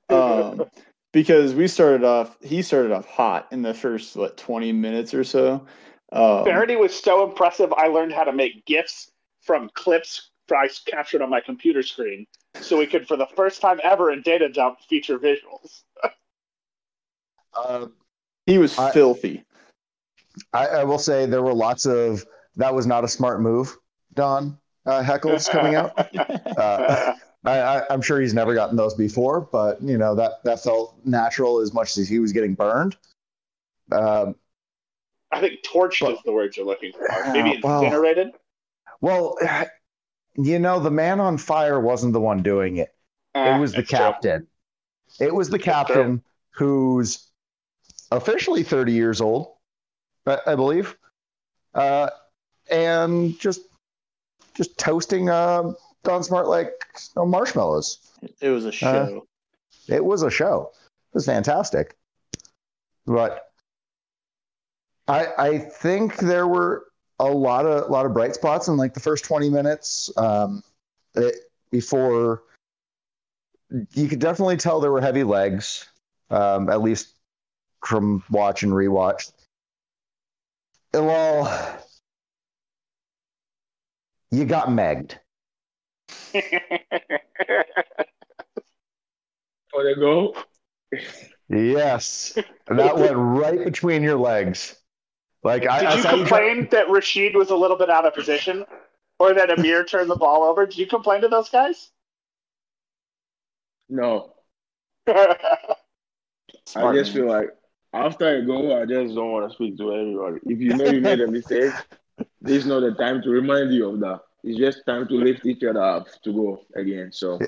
S5: um, [LAUGHS] because we started off. He started off hot in the first what 20 minutes or so. Um,
S3: Verity was so impressive. I learned how to make GIFs from clips I captured on my computer screen, so we could, for the first time ever in Data Dump, feature visuals. [LAUGHS]
S1: uh,
S5: he was
S1: I-
S5: filthy.
S1: I, I will say there were lots of that was not a smart move Don uh, heckles coming out. [LAUGHS] Uh, I, I, I'm sure he's never gotten those before, but you know that that felt natural as much as he was getting burned. Um,
S3: I think torched
S1: But-
S3: is the word you're looking for. Maybe
S1: Yeah, well-
S3: incinerated.
S1: well, you know, the man on fire wasn't the one doing it. It was the
S3: Uh, That's true.
S1: captain. It was the captain who's officially 30 years old, I, I believe, uh, and just just toasting uh, Don Smart like marshmallows.
S5: It was a show.
S1: It was a show. It was fantastic. But I I think there were a lot of a lot of bright spots in like the first 20 minutes um, it, before you could definitely tell there were heavy legs um, at least from watch and rewatch. Well, you got megged.
S4: For the goal.
S1: Yes, that went right between your legs. Like I,
S3: Did
S1: I
S3: you
S1: saw you
S3: complain that Rashid was a little bit out of position, or that Amir turned the ball over? Did you complain to those guys?
S4: No. [LAUGHS] I just feel like after a goal, I just don't want to speak to anybody. If you know you made a mistake, [LAUGHS] this is not the time to remind you of that. It's just time to lift each other up to go again. So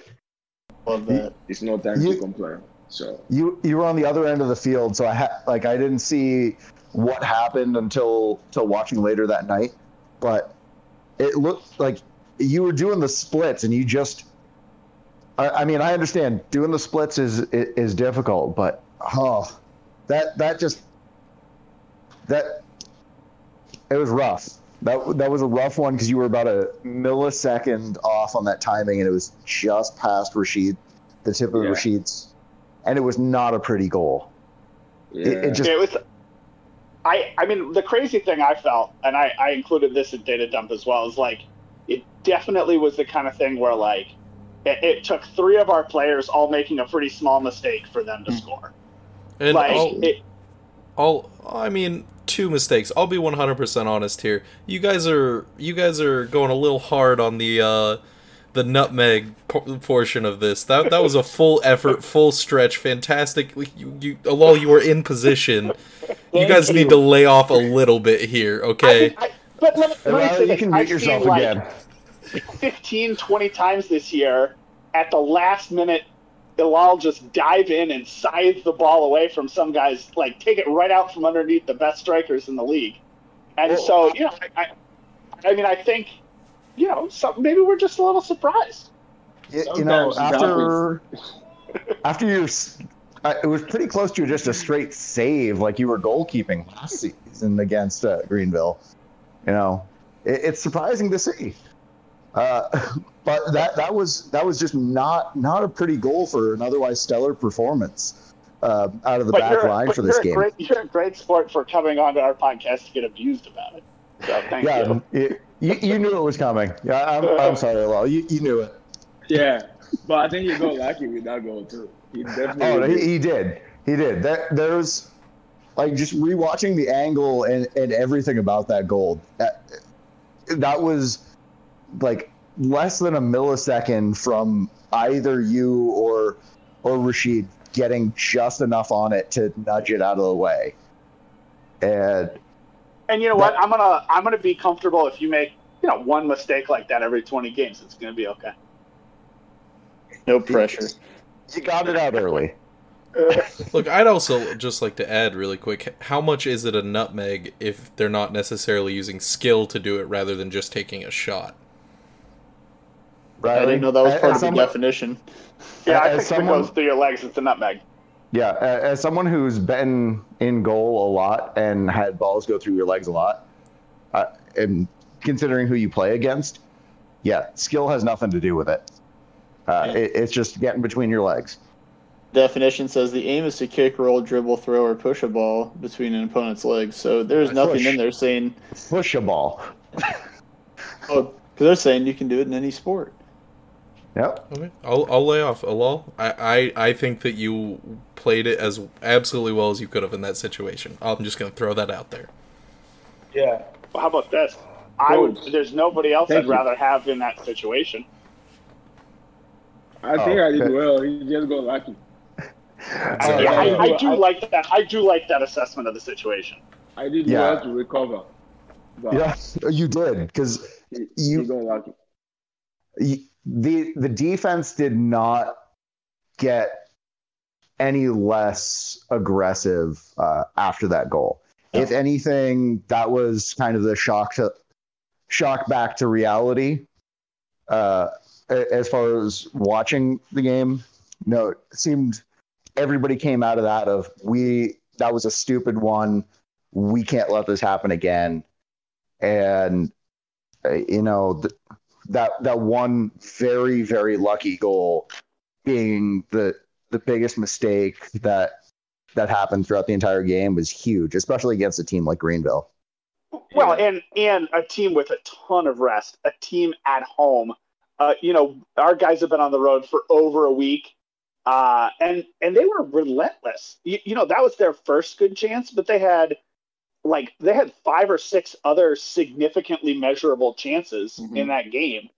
S5: Love that.
S4: it's no time
S1: You-
S4: to complain. So
S1: you you were on the other end of the field, so I had like I didn't see what happened until till watching later that night, but it looked like you were doing the splits and you just. I, I mean, I understand doing the splits is is difficult, but oh, that that just that it was rough. That that was a rough one because you were about a millisecond off on that timing, and it was just past Rashid, the tip of
S4: Yeah.
S1: Rashid's, and it was not a pretty goal.
S4: yeah,
S1: It, it just
S3: it was. I I mean the crazy thing I felt, and I I included this in data dump as well, is like it definitely was the kind of thing where like it, it took three of our players all making a pretty small mistake for them to
S5: Hmm.
S3: score.
S2: And
S3: like
S2: I'll,
S3: it,
S2: I'll, I mean, two mistakes. I'll be 100% honest here. You guys are, you guys are going a little hard on the, uh, the nutmeg por- portion of this. That that was a full effort, full stretch, fantastic. You, you, although you were in position, you
S3: Thank
S2: guys need to lay off a little bit here, okay?
S3: I, I, but let, me- let me
S1: you can mute yourself
S3: seen, like,
S1: again.
S3: 15, 20 times this year at the last minute, Illal just dive in and scythe the ball away from some guys, like take it right out from underneath the best strikers in the league. And
S1: Well-
S3: so, you know, I, I, I mean, I think, you know, some, maybe we're just a little surprised.
S1: You, you know, after [LAUGHS] after your, uh, it was pretty close to just a straight save, like you were goalkeeping last season against uh, Greenville. You know, it, it's surprising to see. Uh, [LAUGHS] but that that was that was just not not a pretty goal for an otherwise stellar performance uh, out of the
S3: but
S1: back line for this
S3: you're
S1: game.
S3: A great, you're a great sport for coming onto our podcast to get abused about it. So thank you.
S1: yeah, it, you, you knew it was coming. Yeah, I'm, I'm sorry, Lal. You, you knew it.
S4: yeah. But I think he got lucky with that goal too. He definitely.
S1: Oh, he, he did. He did. That there's like just rewatching the angle and, and everything about that goal. That that was like less than a millisecond from either you or or Rashid getting just enough on it to nudge it out of the way. And
S3: And you know what? I'm gonna I'm gonna be comfortable if you make you know one mistake like that every 20 games. It's gonna be okay.
S5: No pressure.
S1: you got it out early. [LAUGHS]
S2: Look, I'd also just like to add really quick how much is it a nutmeg if they're not necessarily using skill to do it rather than just taking a shot?
S1: Right?
S5: I didn't know that was
S1: As
S5: part of the definition.
S3: Yeah, I
S1: As
S3: think if it
S1: someone-
S3: goes through your legs, it's a nutmeg.
S1: Yeah, as someone who's been in goal a lot and had balls go through your legs a lot, uh, and considering who you play against, yeah, skill has nothing to do with it. Uh, it it's just getting between your legs.
S5: Definition says the aim is to kick, roll, dribble, throw, or push a ball between an opponent's legs. So there's
S1: Push.
S5: nothing in there saying,
S1: Push a ball. [LAUGHS]
S5: oh, because they're saying you can do it in any sport.
S1: Yep.
S2: Okay, I'll, I'll lay off. Illal, I, I, I think that you played it as absolutely well as you could have in that situation. I'm just going to throw that out there.
S4: Yeah.
S3: Well, how about this? I would. There's nobody else
S4: Thank
S3: I'd
S4: you.
S3: rather have in that situation.
S4: I think
S1: Oh,
S4: I did
S1: okay. [LAUGHS]
S4: well. You just got lucky.
S3: I, yeah, I, I do like that. I do like that assessment of the situation.
S4: I did
S1: Yeah.
S4: well to recover. But
S1: Yeah, you did because
S4: he,
S1: you-
S4: he got lucky.
S1: y- the the defense did not get any less aggressive uh, after that goal. If anything, that was kind of the shock to shock back to reality. Uh, as far as watching the game, no, it seemed everybody came out of that of we that was a stupid one. We can't let this happen again. And uh, you know, that that one very very lucky goal being the the biggest mistake that that happened throughout the entire game was huge, especially against a team like Greenville.
S3: Well, and and a team with a ton of rest, a team at home. Uh, you know, our guys have been on the road for over a week, uh, and and they were relentless. You, you know, that was their first good chance, but they had like they had five or six other significantly measurable chances
S5: Mhm.
S3: in that game,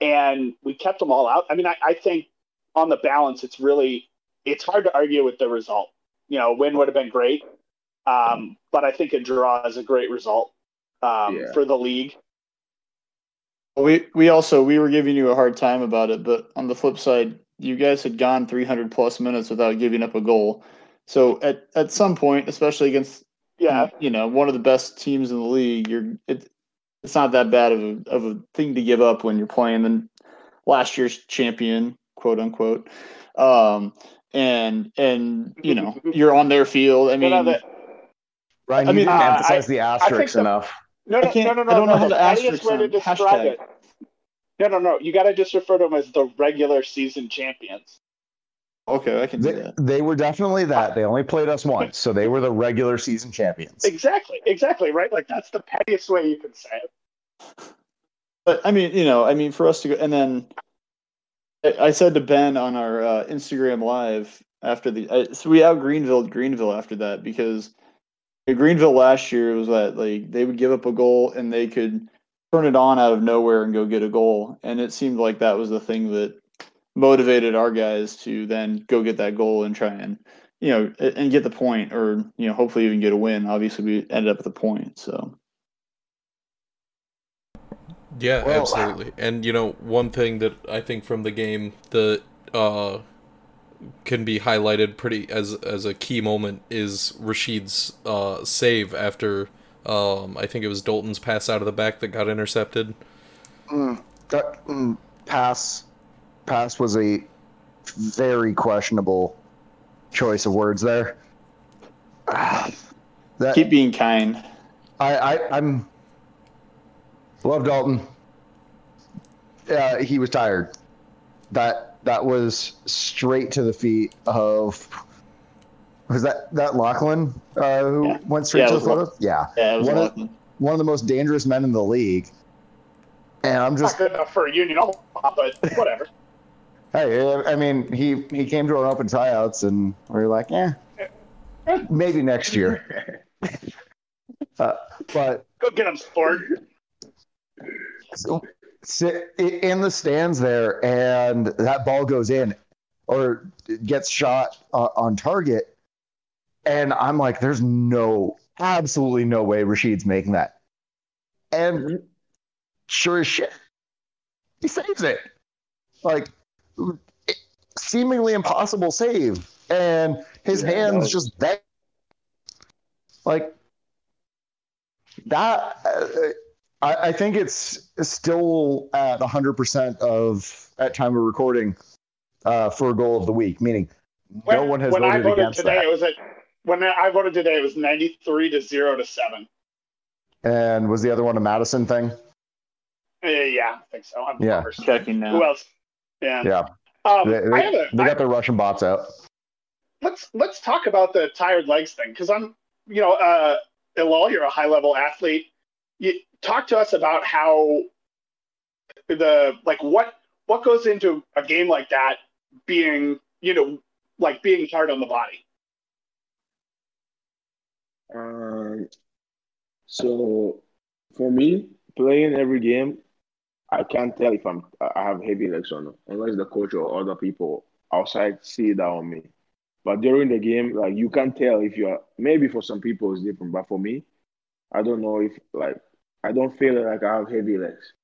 S3: and we kept them all out. I mean, I, I think on the balance, it's really it's hard to argue with the result. You know, a win would have been great, um, but I think a draw is a great result um,
S4: Yeah.
S3: for the league.
S5: We we also we were giving you a hard time about it, but on the flip side, you guys had gone 300 plus minutes without giving up a goal. So at at some point, especially against
S3: Yeah,
S5: you know one of the best teams in the league, you're it, it's not that bad of a of a thing to give up when you're playing the last year's champion, quote unquote. Um, and and you know [LAUGHS] you're on their field. I mean,
S3: know that-
S1: Ryan,
S5: I mean,
S1: didn't
S3: uh,
S1: emphasize the asterisks enough.
S3: no, no, no, no, no.
S5: I don't know
S3: no,
S5: how
S3: the
S5: to asterisk
S3: way to describe
S5: Hashtag.
S3: it. No, no, no. You got to just refer to them as the regular season champions.
S5: Okay, I can
S1: They,
S5: that.
S1: they were definitely that. They only played us once, so they were the regular season champions.
S3: Exactly, exactly, right? Like that's the pettiest way you can say it.
S5: But I mean, you know, I mean, for us to go, and then I, I said to Ben on our uh, Instagram live after the, I, so we out Greenville Greenville after that because Greenville last year was that like they would give up a goal and they could turn it on out of nowhere and go get a goal, and it seemed like that was the thing that motivated our guys to then go get that goal and try and you know and get the point or you know hopefully even get a win. Obviously, we ended up with a point, so.
S2: Yeah,
S1: Well-
S2: absolutely. And you know, one thing that I think from the game that uh can be highlighted pretty as as a key moment is Rashid's uh save after um I think it was Dalton's pass out of the back that got intercepted.
S1: Mm, that mm, pass pass was a very questionable choice of words there. [SIGHS] That
S5: Keep being kind.
S1: I, I I'm love Dalton. Yeah, he was tired. That that was straight to the feet of was that that Lachlan uh, who
S5: Yeah.
S1: went straight
S5: Yeah,
S1: to the
S5: was
S1: foot of? Yeah,
S5: Yeah, it was
S1: One of- one of the most dangerous men in the league. And I'm just
S3: Not good enough for a union, but whatever. [LAUGHS]
S1: Hey, I mean, he he came to our open tryouts, and we were like, yeah, maybe next year. [LAUGHS] Uh, but
S3: Go get him, sport.
S1: so, sit in the stands there, and that ball goes in, or gets shot uh, on target, and I'm like, there's no, absolutely no way Rashid's making that, and sure as shit, he saves it. Like, seemingly impossible save, and his
S4: Yeah,
S1: hands
S4: was-
S1: just bent. Like that, uh, I, I think it's still at 100% of at time of recording uh, for goal of the week, meaning
S3: When,
S1: no one has
S3: when I
S1: voted
S3: voted
S1: against
S3: today,
S1: that.
S3: it was at when I voted today. It was ninety three to zero to seven.
S1: And was the other one a Madison thing?
S3: Uh, yeah, I think so. I'm
S1: Yeah.
S5: Checking now.
S3: Who else? Yeah.
S1: Yeah,
S3: Um,
S1: they, they,
S3: a,
S1: they
S3: I-
S1: got their Russian bots out.
S3: let's let's talk about the tired legs thing because I'm, you know, uh, Illal, you're a high level athlete. You talk to us about how the like what what goes into a game like that being, you know, like being hard on the body.
S4: Um, so for me, playing every game, I can't tell if I'm I have heavy legs or not, unless the coach or other people outside see that on me. But during the game, like you can't tell if you're maybe for some people it's different, but for me, I don't know if like I don't feel like I have heavy legs.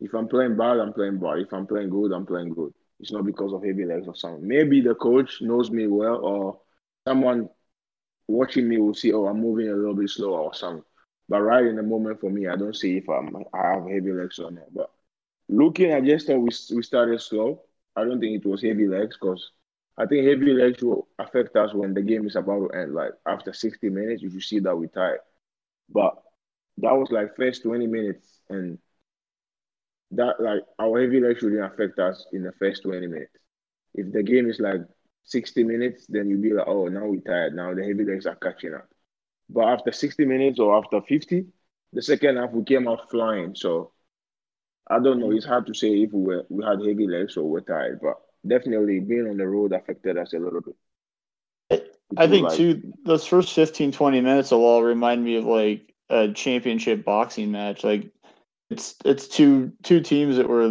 S4: If I'm playing bad, I'm playing bad. If I'm playing good, I'm playing good. It's not because of heavy legs or something. Maybe the coach knows me well, or someone watching me will see, oh, I'm moving a little bit slower or something. But right in the moment for me, I don't see if I'm I have heavy legs or not. But looking, I just we we started slow. I don't think it was heavy legs because I think heavy legs will affect us when the game is about to end. Like after 60 minutes, you should see that we tired. But that was like first 20 minutes, and that like our heavy legs shouldn't affect us in the first 20 minutes. If the game is like 60 minutes, then you'll be like, oh, now we're tired. Now the heavy legs are catching up. But after 60 minutes or after 50, the second half we came out flying. So I don't know. It's hard to say if we were we had heavy legs or we're tired, but definitely being on the road affected us a little bit.
S5: I think like, too those first 15, 20 minutes will all remind me of like a championship boxing match. Like it's it's two two teams that were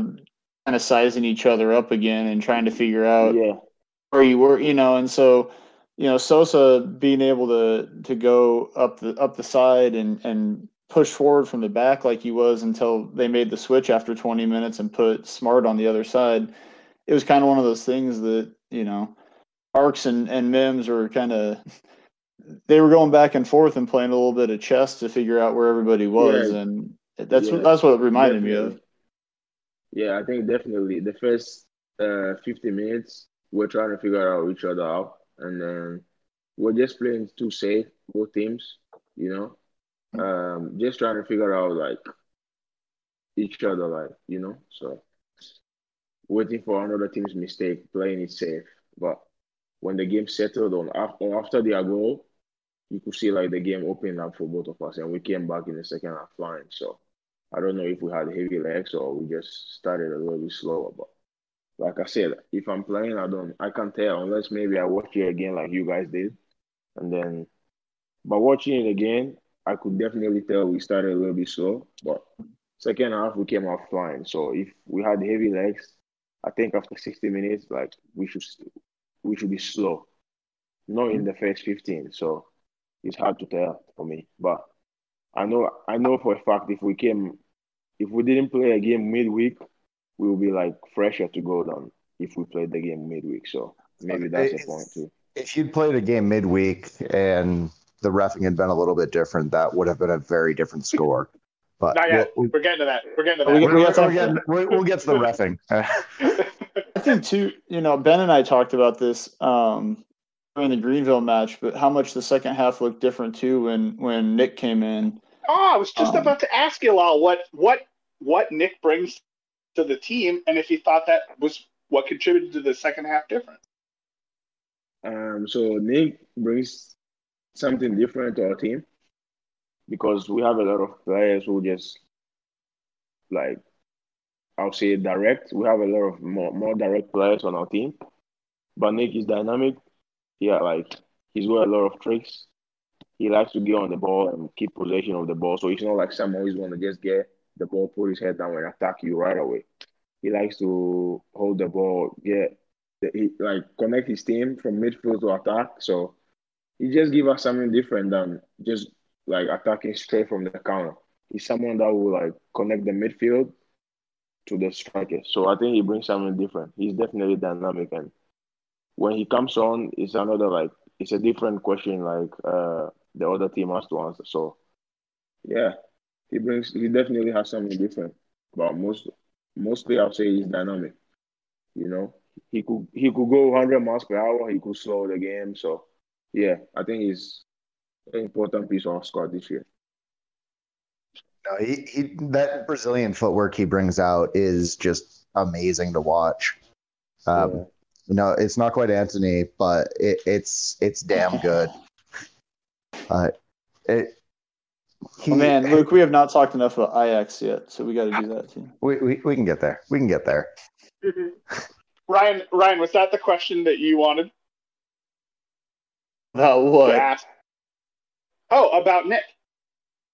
S5: kind of sizing each other up again and trying to figure out
S4: yeah.
S5: where you were, you know, and so you know Sosa being able to to go up the up the side and and push forward from the back like he was until they made the switch after 20 minutes and put Smart on the other side. It was kind of one of those things that you know Harkes and and Mims were kind of [LAUGHS] they were going back and forth and playing a little bit of chess to figure out where everybody was, yeah. and that's yeah. what that's what it reminded definitely. me of.
S4: Yeah, I think definitely the first uh, 50 minutes we're trying to figure out each other out, and then we're just playing too safe, both teams. You know, um, just trying to figure out like each other, like you know. So waiting for another team's mistake, playing it safe. But when the game settled on after after their goal, you could see like the game opened up for both of us, and we came back in the second half flying. So I don't know if we had heavy legs or we just started a little bit slower, but like I said, if I'm playing, I don't, I can't tell unless maybe I watch it again like you guys did, and then, but watching it again, I could definitely tell we started a little bit slow, but second half we came out flying. So if we had heavy legs, I think after 60 minutes, like we should we should be slow, not in the first 15. So it's hard to tell for me, but I know I know for a fact if we came, if we didn't play a game midweek, we will be like fresher to go than if we played the game midweek. So maybe that's a point too.
S1: If you'd played a game midweek and the refing had been a little bit different, that would have been a very different score. [LAUGHS] But
S3: Not yet. We'll, we're getting to that. We're getting to that. We're, we're,
S1: we're getting, we'll, we'll get to the [LAUGHS] refing. [LAUGHS]
S5: I think too. You know, Ben and I talked about this um, during the Greenville match, but how much the second half looked different too when when Nick came in.
S3: Oh, I was just um, about to ask you all what what what Nick brings to the team, and if you thought that was what contributed to the second half difference.
S4: Um, so Nick brings something different to our team because we have a lot of players who just like I'll say direct. We have a lot of more, more direct players on our team. But Nick is dynamic. Yeah, like he's got a lot of tricks. He likes to get on the ball and keep possession of the ball. So it's not like someone who's gonna just get the ball, put his head down and attack you right away. He likes to hold the ball, get the, he, like connect his team from midfield to attack. So he just give us something different than just like attacking straight from the counter. He's someone that will like connect the midfield to the striker. So I think he brings something different. He's definitely dynamic, and when he comes on, it's another like it's a different question. Like uh, the other team has to answer. So yeah, he brings he definitely has something different. But most mostly I'll say he's dynamic. You know, he could he could go 100 miles per hour. He could slow the game. So yeah, I think he's an important piece of our squad this year.
S1: No, he, he that Brazilian footwork he brings out is just amazing to watch. Um, yeah. You know, it's not quite Antony, but it, it's it's damn good. Uh, it.
S5: He, oh man, Luke, we have not talked enough about Ajax yet, so we got to do that too. [LAUGHS]
S1: We, we we can get there. We can get there. [LAUGHS]
S3: Ryan, Ryan, was that the question that you wanted?
S5: About what?
S3: Oh, about Nick.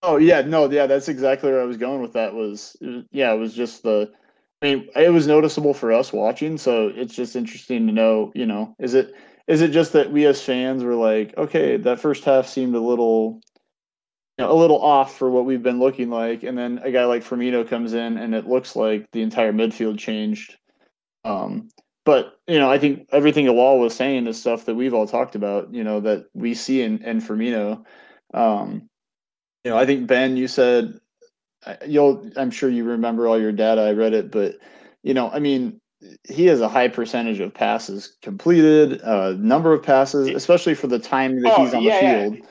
S5: Oh yeah, no, yeah, that's exactly where I was going with that. Was yeah, it was just the. I mean, it was noticeable for us watching, so it's just interesting to know. You know, is it is it just that we as fans were like, okay, that first half seemed a little, you know, a little off for what we've been looking like, and then a guy like Firmino comes in, and it looks like the entire midfield changed. Um, but you know, I think everything Illal was saying is stuff that we've all talked about. You know, that we see in in Firmino. Um, you know, I think Ben, you said you'll. I'm sure you remember all your data. I read it, but you know, I mean, he has a high percentage of passes completed, uh, number of passes, especially for the time that oh, he's on yeah, the field.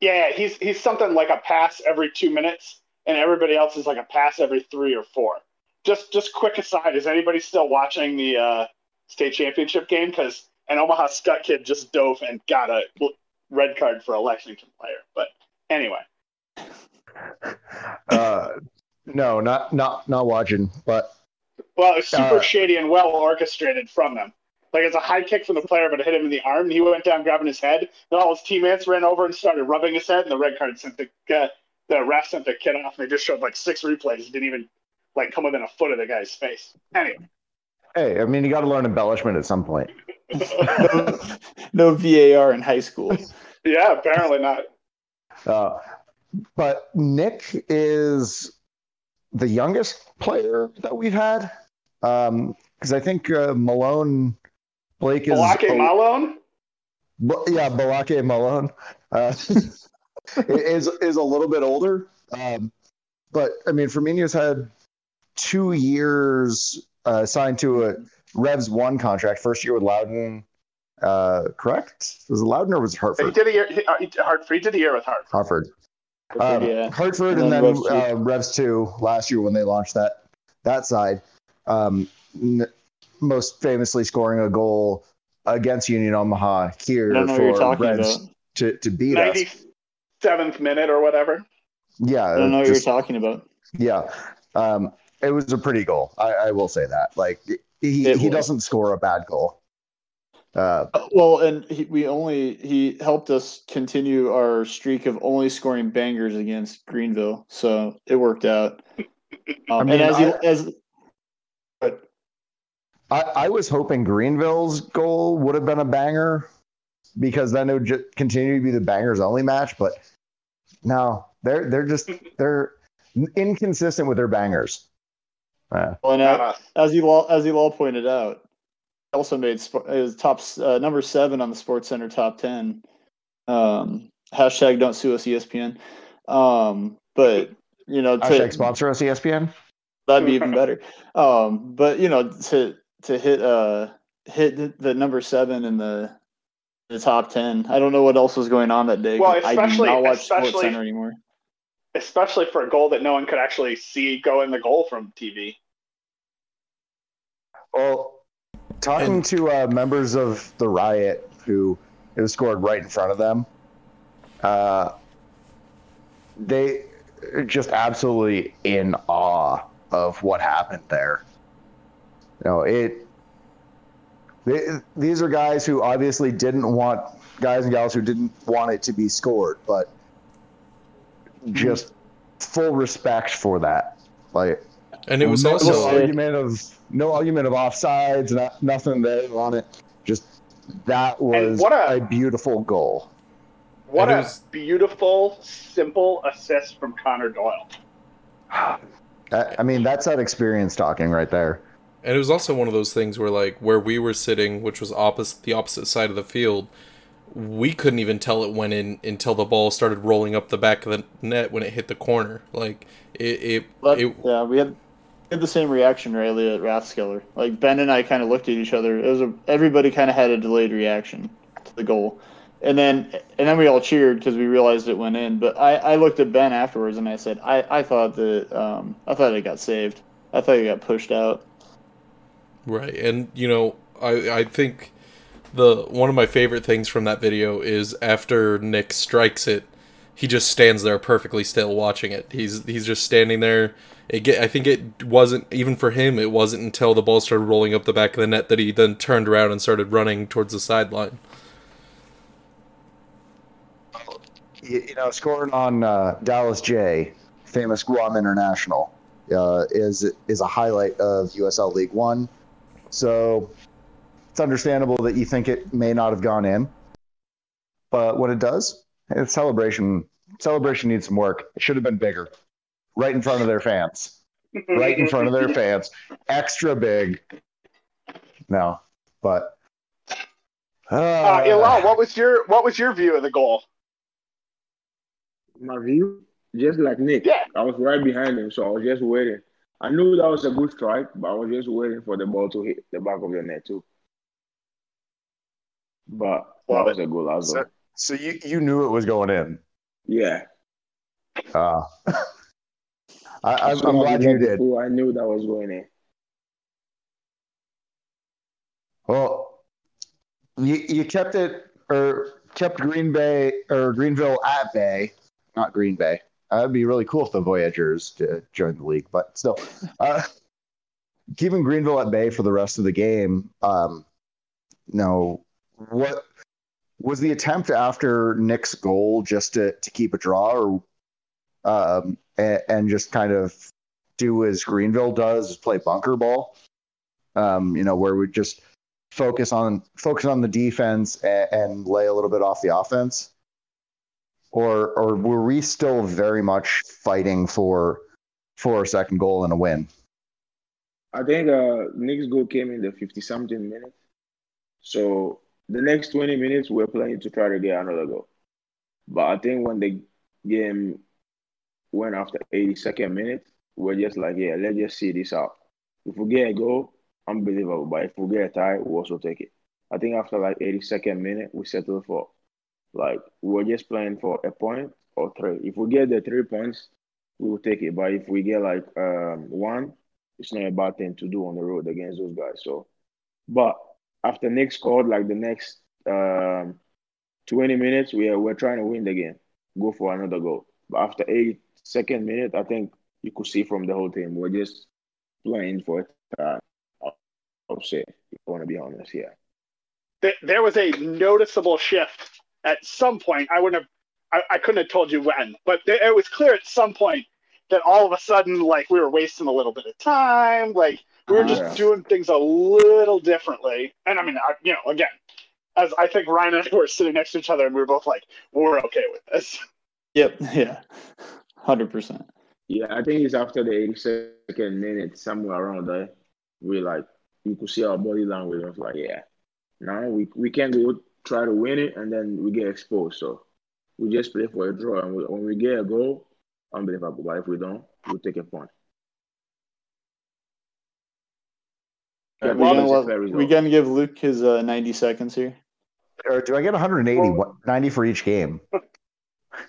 S3: Yeah. yeah, he's he's something like a pass every two minutes, and everybody else is like a pass every three or four. Just just quick aside, is anybody still watching the uh, state championship game? Because an Omaha Skutt kid just dove and got a red card for a Lexington player. But anyway. [LAUGHS]
S1: Uh, no, not not not watching. But
S3: well, it was super uh, shady and well orchestrated from them. Like it's a high kick from the player, but it hit him in the arm, and he went down grabbing his head. Then all his teammates ran over and started rubbing his head, and the red card sent the uh, the ref sent the kid off. And they just showed like six replays. It didn't even like come within a foot of the guy's face. Anyway.
S1: Hey, I mean, you got to learn embellishment at some point. [LAUGHS]
S5: no, no VAR in high school. [LAUGHS]
S3: Yeah, apparently not.
S1: Uh, but Nick is the youngest player that we've had. Because um, I think uh, Malone Blake is
S3: Balake Malone.
S1: yeah, Balake Malone uh, [LAUGHS] is is a little bit older. Um, but I mean, Firmino's had two years uh, signed to a Revs one contract. First year with Loudoun, uh, correct? Was it Loudoun or was it Hartford?
S3: He did a year. He, uh, Hartford. He did a year with Hartford.
S1: Hartford. Um, yeah. Hartford and, and then, Revs, uh, Revs two last year when they launched that that side. Um, n- most famously scoring a goal against Union Omaha here for Revs to, to beat 90, us.
S3: Seventh minute or whatever.
S1: Yeah,
S5: I don't know just, what you're talking about.
S1: Yeah, um, it was a pretty goal. I, I will say that. Like he he doesn't score a bad goal.
S5: Uh, well, and he, we only he helped us continue our streak of only scoring bangers against Greenville, so it worked out. Um, I mean, and as I, he, as but
S1: I, I was hoping Greenville's goal would have been a banger because then it would just continue to be the bangers only match. But no, they're they're just they're inconsistent with their bangers.
S5: Uh, well, and uh, as you all as you all pointed out, also made his top uh, number seven on the Sports Center top ten. Um, hashtag don't sue us ESPN. Um, but you know,
S1: to, hashtag sponsor us ESPN.
S5: That'd be even better. Um, but you know, to to hit uh hit the number seven in the the top ten. I don't know what else was going on that day.
S3: Well, especially I do not watch
S5: Sports Center anymore.
S3: Especially for a goal that no one could actually see go in the goal from TV.
S1: Well, talking and, to uh, members of the riot who it was scored right in front of them, uh, they just absolutely in awe of what happened there. You know, it. They, these are guys who obviously didn't want guys and gals who didn't want it to be scored, but just full respect for that. Like,
S2: and it was no, also
S1: no argument of no argument of offsides, not, nothing there on it. Just that was a, a, beautiful goal.
S3: What a was, beautiful, simple assist from Conor Doyle. [SIGHS]
S1: I mean, that's that experience talking right there.
S2: And it was also one of those things where, like, where we were sitting, which was opposite the opposite side of the field, we couldn't even tell it went in until the ball started rolling up the back of the net when it hit the corner. Like it, it,
S5: but,
S2: it
S5: yeah, we had had the same reaction, really at Rathskeller. Like Ben and I kind of looked at each other. It was a, everybody kind of had a delayed reaction to the goal, and then and then we all cheered because we realized it went in. But I, I looked at Ben afterwards and I said I, I thought that um, I thought it got saved. I thought it got pushed out.
S2: Right, and you know I I think the one of my favorite things from that video is after Nick strikes it, he just stands there perfectly still watching it. He's he's just standing there get, I think it wasn't even for him. It wasn't until the ball started rolling up the back of the net that he then turned around and started running towards the sideline.
S1: you, you know, scoring on uh, Dallas Jaye, famous Guam International, uh, is is a highlight of USL League One. So it's understandable that you think it may not have gone in, but when it does, it's celebration. Celebration needs some work. It should have been bigger, right in front of their fans, right in front of their [LAUGHS] fans, extra big. No, but
S3: Uh,
S1: uh,
S3: Illal, what was your what was your view of the goal?
S4: My view, just like Nick,
S3: Yeah.
S4: I was right behind him, so I was just waiting. I knew that was a good strike, but I was just waiting for the ball to hit the back of the net too. But that was a goal as well.
S1: so you you knew it was going in.
S4: Yeah.
S1: Uh, [LAUGHS] I, I'm,
S4: So
S1: glad you did.
S4: before I knew that was going in.
S1: Well, you you kept it or kept Green Bay or Greenville at bay, not Green Bay. Uh, it'd be really cool if the Voyagers to join the league, but still, uh, keeping Greenville at bay for the rest of the game. Um, no, what was the attempt after Nick's goal just to to keep a draw, or um, and, and just kind of do as Greenville does, play bunker ball? Um, you know, where we just focus on focus on the defense and, and lay a little bit off the offense, or or were we still very much fighting for for a second goal and a win?
S4: I think uh, Nick's goal came in the 50 something minute. So the next 20 minutes, we're playing to try to get another goal. But I think when the game went after 82nd minute, we're just like, yeah, let's just see this out. If we get a goal, unbelievable. But if we get a tie, we'll also take it. I think after like 82nd minute, we settled for like we're just playing for a point or three. If we get the three points, we will take it. But if we get like um, one, it's not a bad thing to do on the road against those guys. So, but after Nick scored, like the next um, 20 minutes, we are we're trying to win the game, go for another goal. But after eight second minute, I think you could see from the whole team we're just playing for it. Uh, I'll say, if I want to be honest, yeah.
S3: There was a noticeable shift at some point. I wouldn't have, I, I couldn't have told you when, but there, it was clear at some point that all of a sudden, like we were wasting a little bit of time, like were just
S4: Yeah.
S3: doing things a little differently. And I mean, I, you know, again, as I think Ryan and I were sitting next to each other, and we were both like, "We're okay with this."
S5: Yep. [LAUGHS] Yeah. Hundred percent.
S4: Yeah, I think it's after the 82nd minute, somewhere around there. We like you could see our body language. I was like, yeah, now we we can go try to win it, and then we get exposed. So we just play for a draw, and we, when we get a goal, unbelievable. But if we don't, we'll take a point. Yeah,
S5: we're,
S4: well,
S5: gonna
S4: it's a
S5: let-
S4: fair
S5: we
S4: result.
S5: gonna give Luke his uh, ninety seconds here.
S1: Or do I get 180?
S3: Well-
S1: What- 90 for each game? [LAUGHS]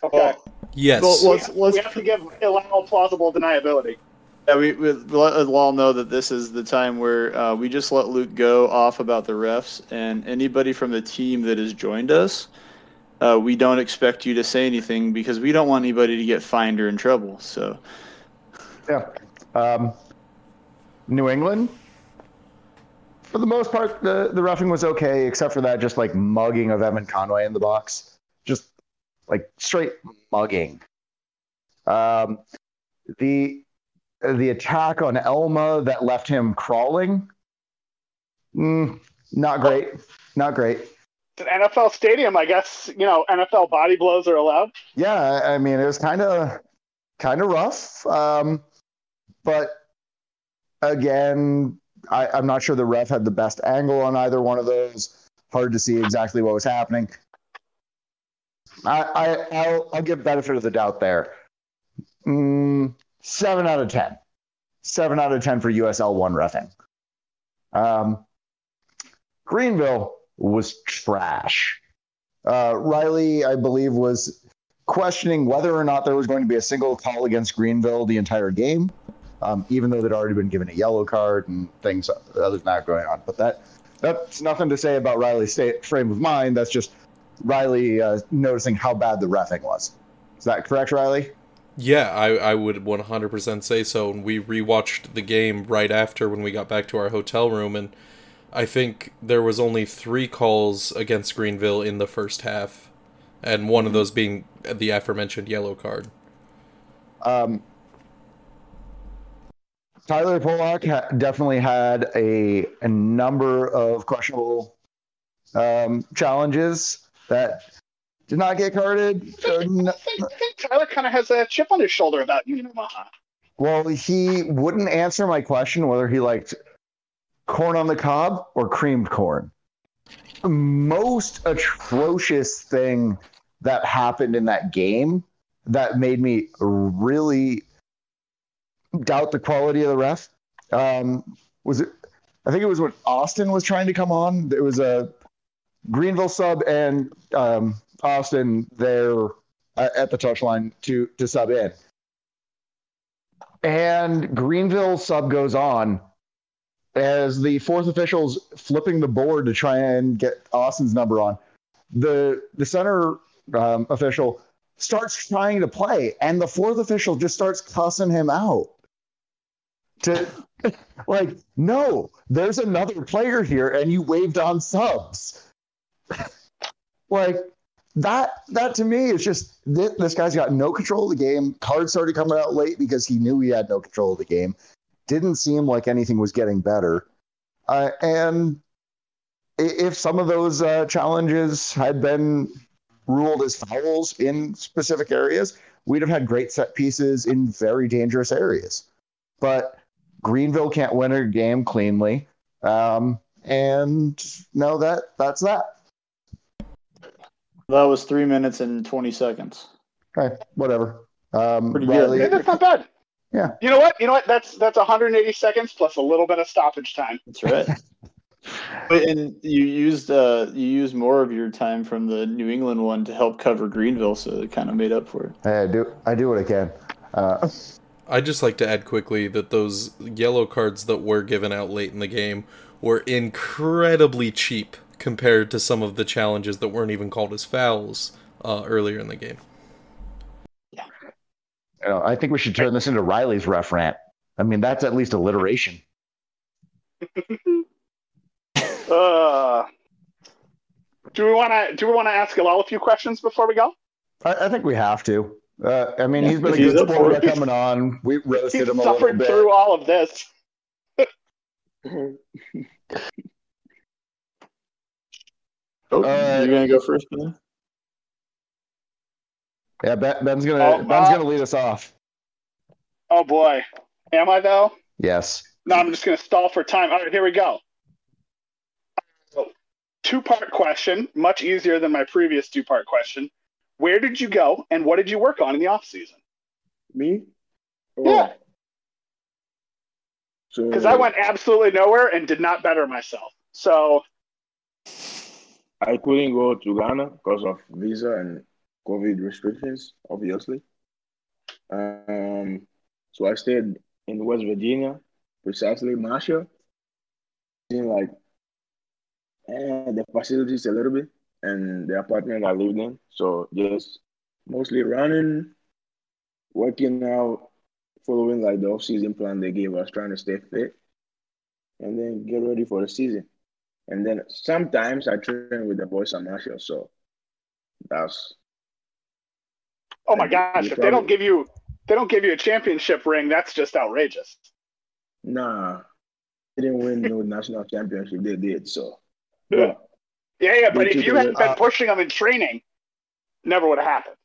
S3: Okay,
S2: Yes.
S5: Well, let's let's
S3: we have to give Illal plausible deniability.
S5: Yeah, we, we let Lal know that this is the time where uh, we just let Luke go off about the refs and anybody from the team that has joined us. Uh, we don't expect you to say anything because we don't want anybody to get fined or in trouble. So,
S1: Yeah. Um, New England, for the most part, the, the roughing was okay, except for that just like mugging of Evan Conway in the box. Just like straight mugging. Um, the the attack on Elma that left him crawling, mm, not great. Not great.
S3: It's an NFL stadium, I guess. You know, NFL body blows are allowed.
S1: Yeah, I I mean it was kind of kind of rough, um, but again, I, I'm not sure the ref had the best angle on either one of those. Hard to see exactly what was happening. I, I I'll, I'll give benefit of the doubt there. Mm, seven out of ten. Seven out of ten for USL one refing. Um, Greenville was trash. Uh, Riley, I believe, was questioning whether or not there was going to be a single call against Greenville the entire game, um, even though they'd already been given a yellow card and things other than that going on. But that that's nothing to say about Riley's state, frame of mind. That's just Riley uh, noticing how bad the refing was. Is that correct, Riley?
S2: Yeah, I, I would 100% say so. And we rewatched the game right after when we got back to our hotel room, and I think there was only three calls against Greenville in the first half, and one of those being the aforementioned yellow card.
S1: Um, Tyler Pollock ha- definitely had a, a number of questionable um, challenges that did not get carded.
S3: I think, I think, I think Tyler kind of has a chip on his shoulder about you know.
S1: Well, he wouldn't answer my question whether he liked corn on the cob or creamed corn. The most atrocious thing that happened in that game that made me really doubt the quality of the ref um, was it. I think it was when Austin was trying to come on. There was a Greenville sub and um, Austin there at the touchline to to sub in, and Greenville sub goes on as the fourth official's flipping the board to try and get Austin's number on. The the center um, official starts trying to play, and the fourth official just starts cussing him out. To like, no, there's another player here, and you waved on subs. like that. That to me is just this, guy's got no control of the game. Cards started coming out late because he knew he had no control of the game. Didn't seem like anything was getting better, uh, and if some of those uh, challenges had been ruled as fouls in specific areas, we'd have had great set pieces in very dangerous areas. But Greenville can't win a game cleanly, um, and no, that that's that.
S5: That was three minutes and twenty seconds.
S1: Okay, whatever. Um,
S5: Pretty good.
S3: Yeah, that's not bad.
S1: Yeah.
S3: You know what? You know what? That's that's 180 seconds plus a little bit of stoppage time.
S5: That's right. [LAUGHS] But- and you used uh, you used more of your time from the New England one to help cover Greenville, so it kind of made up for it.
S1: Hey, I do I do what I can. Uh,
S2: I'd just like to add quickly that those yellow cards that were given out late in the game were incredibly cheap compared to some of the challenges that weren't even called as fouls uh, earlier in the game.
S1: you know, I think we should turn this into Riley's ref rant. I mean, that's at least alliteration. [LAUGHS]
S3: Uh, do we want to do we want to ask Illal a few questions before we go?
S1: I, I think we have to. Uh, I mean, he's been a
S5: He's
S1: good
S5: up
S1: sport
S5: for
S1: about
S3: it.
S1: coming on. We roasted
S3: He's
S1: him a little
S3: suffered
S1: bit.
S3: through all of this. [LAUGHS]
S5: Oh,
S1: Uh,
S5: you're gonna go first, Ben?
S1: Yeah, Ben's gonna
S3: Oh,
S1: Ben's
S3: uh,
S1: gonna lead us off.
S3: Oh boy, am I though?
S1: Yes.
S3: No, I'm just going to stall for time. All right, here we go. Two part question, much easier than my previous two part question. Where did you go and what did you work on in the off season?
S4: Me? Oh.
S3: Yeah.
S4: So
S3: Because I went absolutely nowhere and did not better myself. So,
S4: I couldn't go to Ghana because of visa and COVID restrictions, obviously. Um, so I stayed in West Virginia, precisely Marshall. In like eh, the facilities a little bit and the apartment I lived in. So just mostly running, working out, following like the off season plan they gave us, trying to stay fit, and then get ready for the season. And then sometimes I train with the boys at Marshall. So that's
S3: oh my gosh, if they don't give you they don't give you a championship ring, that's just outrageous.
S4: nah. They didn't win no national championship. They did so.
S3: Yeah.
S4: But
S3: Yeah, yeah, but if you hadn't been
S1: uh,
S3: pushing them in training, never would have happened.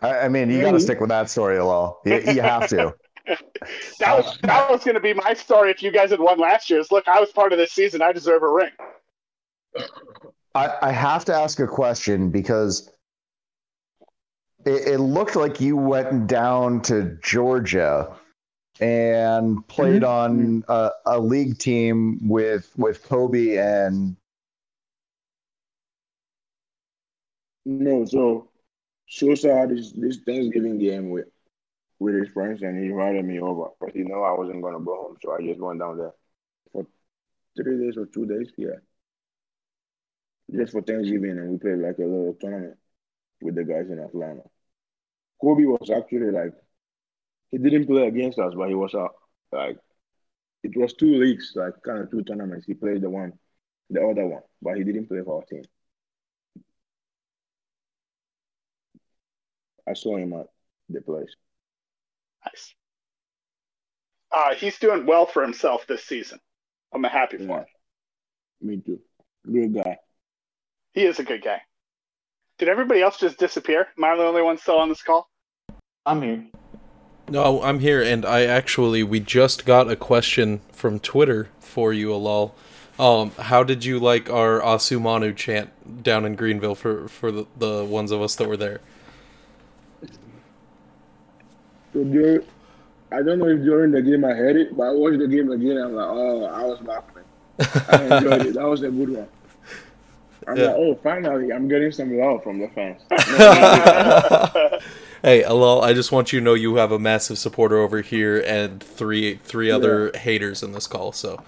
S1: I, I mean, you got to stick with that story, Lol. You, you have to. [LAUGHS]
S3: That was that was going to be my story if you guys had won last year. Look, I was part of this season. I deserve a ring.
S1: I, I have to ask a question because it, it looked like you went down to Georgia and played on a, a league team with with Kobe and
S4: no, so Sosa this, this Thanksgiving game with with his friends and he invited me over. But he know I wasn't gonna go home, so I just went down there for three days or two days, yeah. Just for Thanksgiving and we played like a little tournament with the guys in Atlanta. Kobe was actually like he didn't play against us, but he was out like it was two leagues, like kind of two tournaments. He played the one, the other one, but he didn't play for our team. I saw him at the place.
S3: Nice. Uh, he's doing well for himself this season. I'm a happy for
S4: Yeah.
S3: him.
S4: Me too. Good guy.
S3: He is a good guy. Did everybody else just disappear? Am I the only one still on this call?
S5: I'm here.
S2: No, I'm here, and I actually we just got a question from Twitter for you, Illal. Um, how did you like our Osumanu chant down in Greenville for for the, the ones of us that were there?
S4: So during, I don't know if during the game I heard it, but I watched the game again. I'm like, oh, I was laughing. I enjoyed it. That was a good one. I'm
S2: Yeah.
S4: like, oh, finally, I'm getting some love from the fans. [LAUGHS]
S2: Hey, Illal, I just want you to know you have a massive supporter over here and three three other haters in this call. So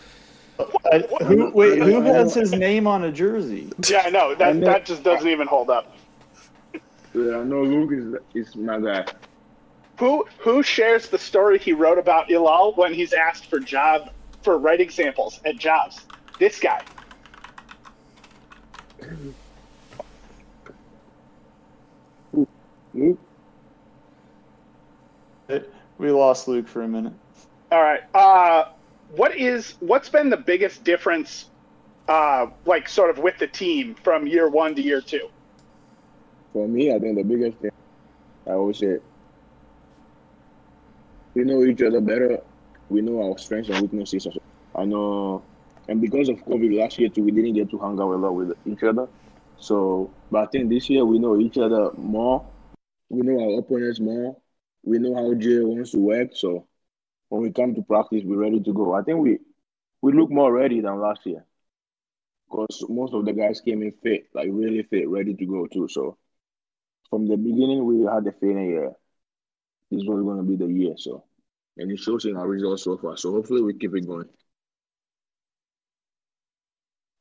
S5: I, who, wait, who has his name on a jersey?
S3: yeah, I know.
S4: I
S3: That,
S4: know-
S3: that just doesn't even hold up.
S4: Yeah, I know Luke is is my guy.
S3: Who who shares the story he wrote about Illal when he's asked for job for right examples at jobs? This guy.
S5: We lost Luke for a minute.
S3: All right. Uh, what is what's been the biggest difference, uh, like sort of with the team from year one to year two?
S4: for me, I think the biggest thing I always say, we know each other better. We know our strengths and weaknesses. I know, uh, and because of COVID last year too, we didn't get to hang out a lot with each other. So, but I think this year we know each other more. We know our opponents more. We know how Jay wants to work. So, when we come to practice, we're ready to go. I think we we look more ready than last year because most of the guys came in fit, like really fit, ready to go too. So, from the beginning, we had the feeling, yeah, this was going to be the year. So, and it shows in our results so far. So, hopefully, we keep it going.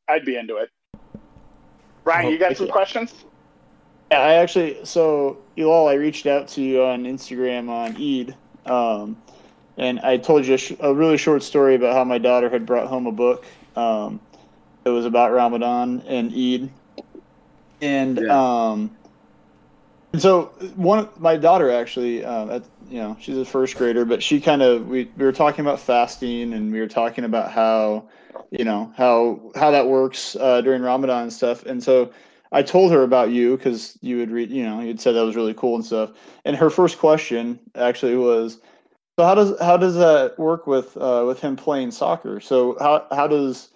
S3: I'd be into it. Ryan, you got some questions?
S5: Yeah, I actually so Illal, I reached out to you on Instagram on Eid, um, and I told you a, sh- a really short story about how my daughter had brought home a book. Um, it was about Ramadan and Eid, and
S4: Yeah.
S5: um, and so one my daughter actually, uh, at, you know, she's a first grader, but she kind of we we were talking about fasting and we were talking about how you know how how that works uh, during Ramadan and stuff, and so. I told her about you because you would read, you know, you'd said that was really cool and stuff. And her first question actually was, so how does how does that work with uh, with him playing soccer? So how how does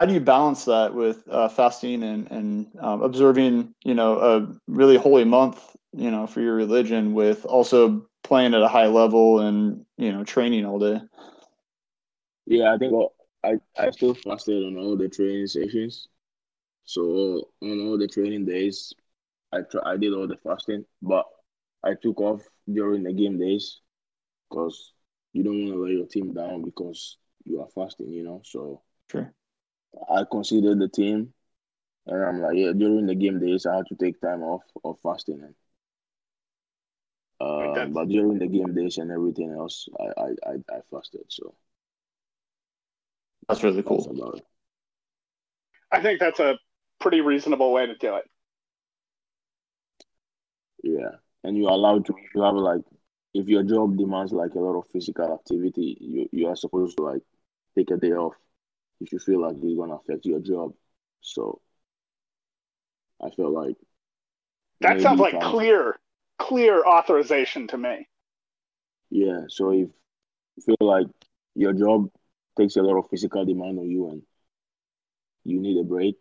S5: how do you balance that with uh, fasting and and um, observing, you know, a really holy month, you know, for your religion with also playing at a high level and you know training all day?
S4: Yeah, I think all- I, I still fasted on all the training sessions. So, on all the training days, I try, I did all the fasting, but I took off during the game days because you don't want to let your team down because you are fasting, you know. So,
S5: Sure.
S4: I considered the team, and I'm like, yeah, during the game days, I had to take time off of fasting. And, uh, but during the game days and everything else, I, I, I, I fasted. So
S5: That's really
S4: that's
S5: cool.
S4: it.
S3: I think that's a pretty reasonable way to do it.
S4: Yeah, and you're allowed to. If you have like, if your job demands like a lot of physical activity, you you are supposed to like take a day off if you feel like it's gonna affect your job. So I felt like
S3: That sounds like
S4: I-
S3: clear, clear authorization to me.
S4: Yeah, so if you feel like your job takes a lot of physical demand on you and you need a break,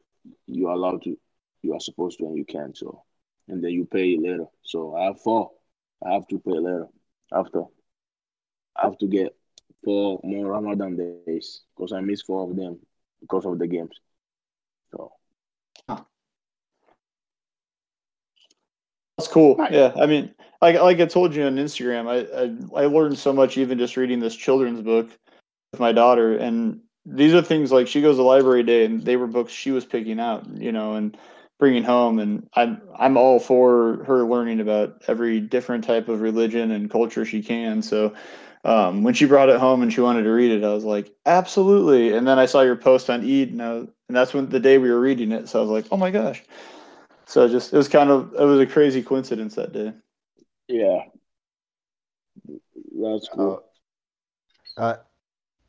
S4: you are allowed to, you are supposed to, and you can. So, and then you pay later. So I have four. I have to pay later after. I have to get four more Ramadan days because I missed four of them because of the games. So
S5: That's cool.
S3: Nice.
S5: Yeah, I mean, like like I told you on Instagram, I, I I learned so much even just reading this children's book with my daughter, and these are things like she goes to library day, and they were books she was picking out, you know, and bringing home, and I'm I'm all for her learning about every different type of religion and culture she can. So. Um, when she brought it home and she wanted to read it, I was like, absolutely. And then I saw your post on Eid, and, I, and that's when the day we were reading it. So I was like, oh my gosh. So just it was kind of it was a crazy coincidence that day.
S4: Yeah. That's cool.
S1: Uh, uh,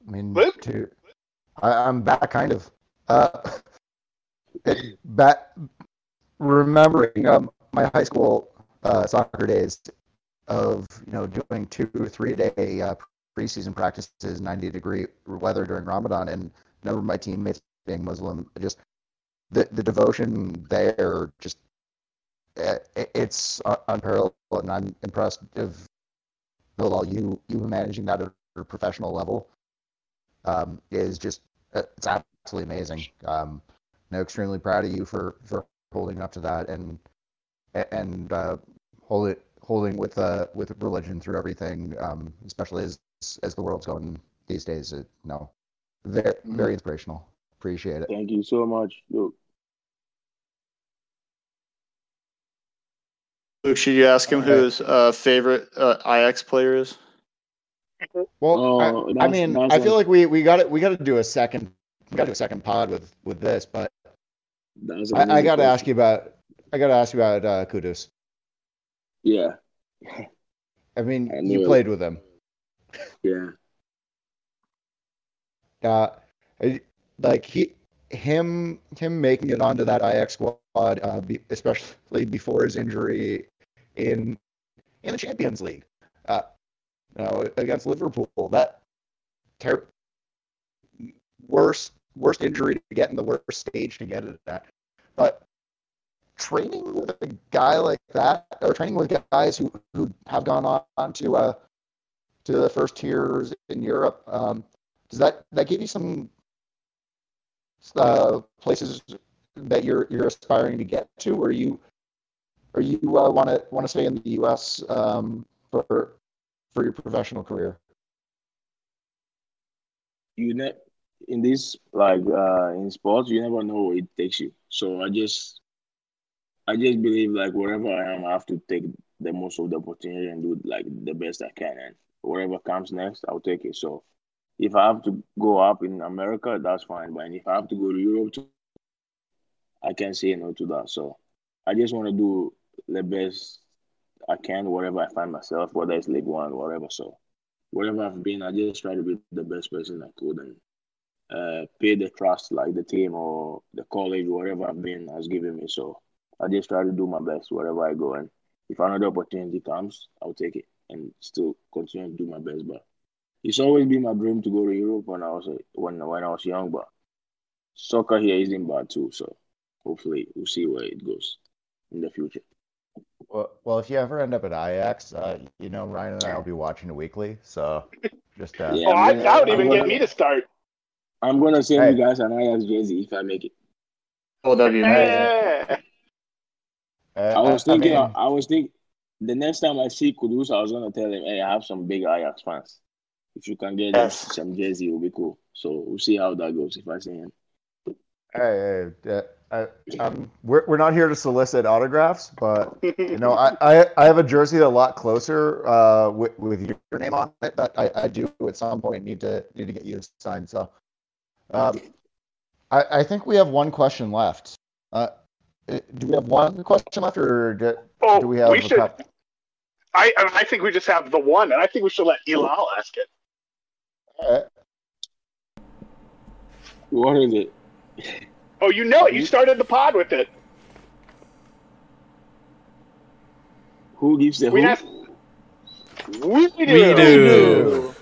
S1: I mean,
S3: Luke?
S1: to, I, I'm back kind of. Uh, [LAUGHS] back remembering um, my high school uh, soccer days of you know doing two or three day uh, preseason practices, 90 degree weather during Ramadan, and never my teammates being Muslim. Just the the devotion there, just it- it's uh, unparalleled, and I'm impressed of Bilal, you you managing that at a professional level um, is just uh, it's absolutely amazing. Um, know, extremely proud of you for for holding up to that and and uh, hold it holding with uh with religion through everything, um, especially as as the world's going these days. It, no, very very inspirational. Appreciate it.
S4: Thank you so much. Look,
S5: Luke, should you ask him who his uh, favorite uh, Ajax player is?
S1: Well,
S4: Oh,
S1: I, I mean, I feel like we we got to we got to do a second we got to do a second pod with with this, but I, I got to ask you about I got to ask you about uh, Kudus.
S4: Yeah,
S1: I mean,
S4: I
S1: you played with him.
S4: yeah.
S1: Uh, like he, him, him making it onto that Ajax squad, uh, be, especially before his injury in in the Champions League, uh, you know, against Liverpool. That ter- worst worst injury to get in the worst stage to get it at. But training with a guy like that, or training with guys who who have gone on, to uh to the first tiers in Europe, um, does that that give you some uh, places that you're you're aspiring to get to, or you or you want to want to stay in the U.S. Um, for for your professional career?
S4: you ne- in this like uh in sports you never know where it takes you so i just i just believe like wherever i am i have to take the most of the opportunity and do like the best i can. And whatever comes next i'll take it. So if i have to go up in america that's fine. But if i have to go to europe too, i can't say no to that. So i just want to do the best i can wherever i find myself whether it's league one whatever. So wherever I've been, I just try to be the best person I could and uh, pay the trust like the team or the college, wherever I've been, has given me. So I just try to do my best wherever I go. And if another opportunity comes, I'll take it and still continue to do my best. But it's always been my dream to go to Europe when I was when when I was young. But soccer here isn't bad too. So hopefully we'll see where it goes in the future.
S1: Well, well, if you ever end up at Ajax, uh, you know Ryan and I will be watching it weekly. So just uh,
S4: Yeah.
S3: Oh, I, that would
S4: gonna-
S3: even
S4: I'm
S3: get
S4: gonna-
S3: me to start.
S4: I'm gonna send
S1: Hey.
S4: you guys an Ajax jersey if I make it.
S5: Oh, that'd be amazing.
S1: Uh,
S4: I was thinking,
S1: mean,
S4: I, was thinking, the next time I see Kudus, I was gonna tell him, hey, I have some big Ajax fans. If you can get
S5: Yes.
S4: some jersey, it will be cool. So we'll see how that goes if I see him.
S1: hey, hey, uh, I, um, we're we're not here to solicit autographs, but you know, I, I, I have a jersey a lot closer uh, with, with your name on it that I, I do at some point need to need to get you to sign. So, um, I, I think we have one question left. Uh, do we have one question left, or do,
S3: Oh,
S1: do we have
S3: we should.
S1: couple?
S3: I I think we just have the one, and I think we should let Illal ask it.
S1: Uh,
S4: What is it?
S3: Oh, you know it. You started the pod with it.
S4: Who gives the
S3: We
S4: who?
S3: have. We do.
S2: We do.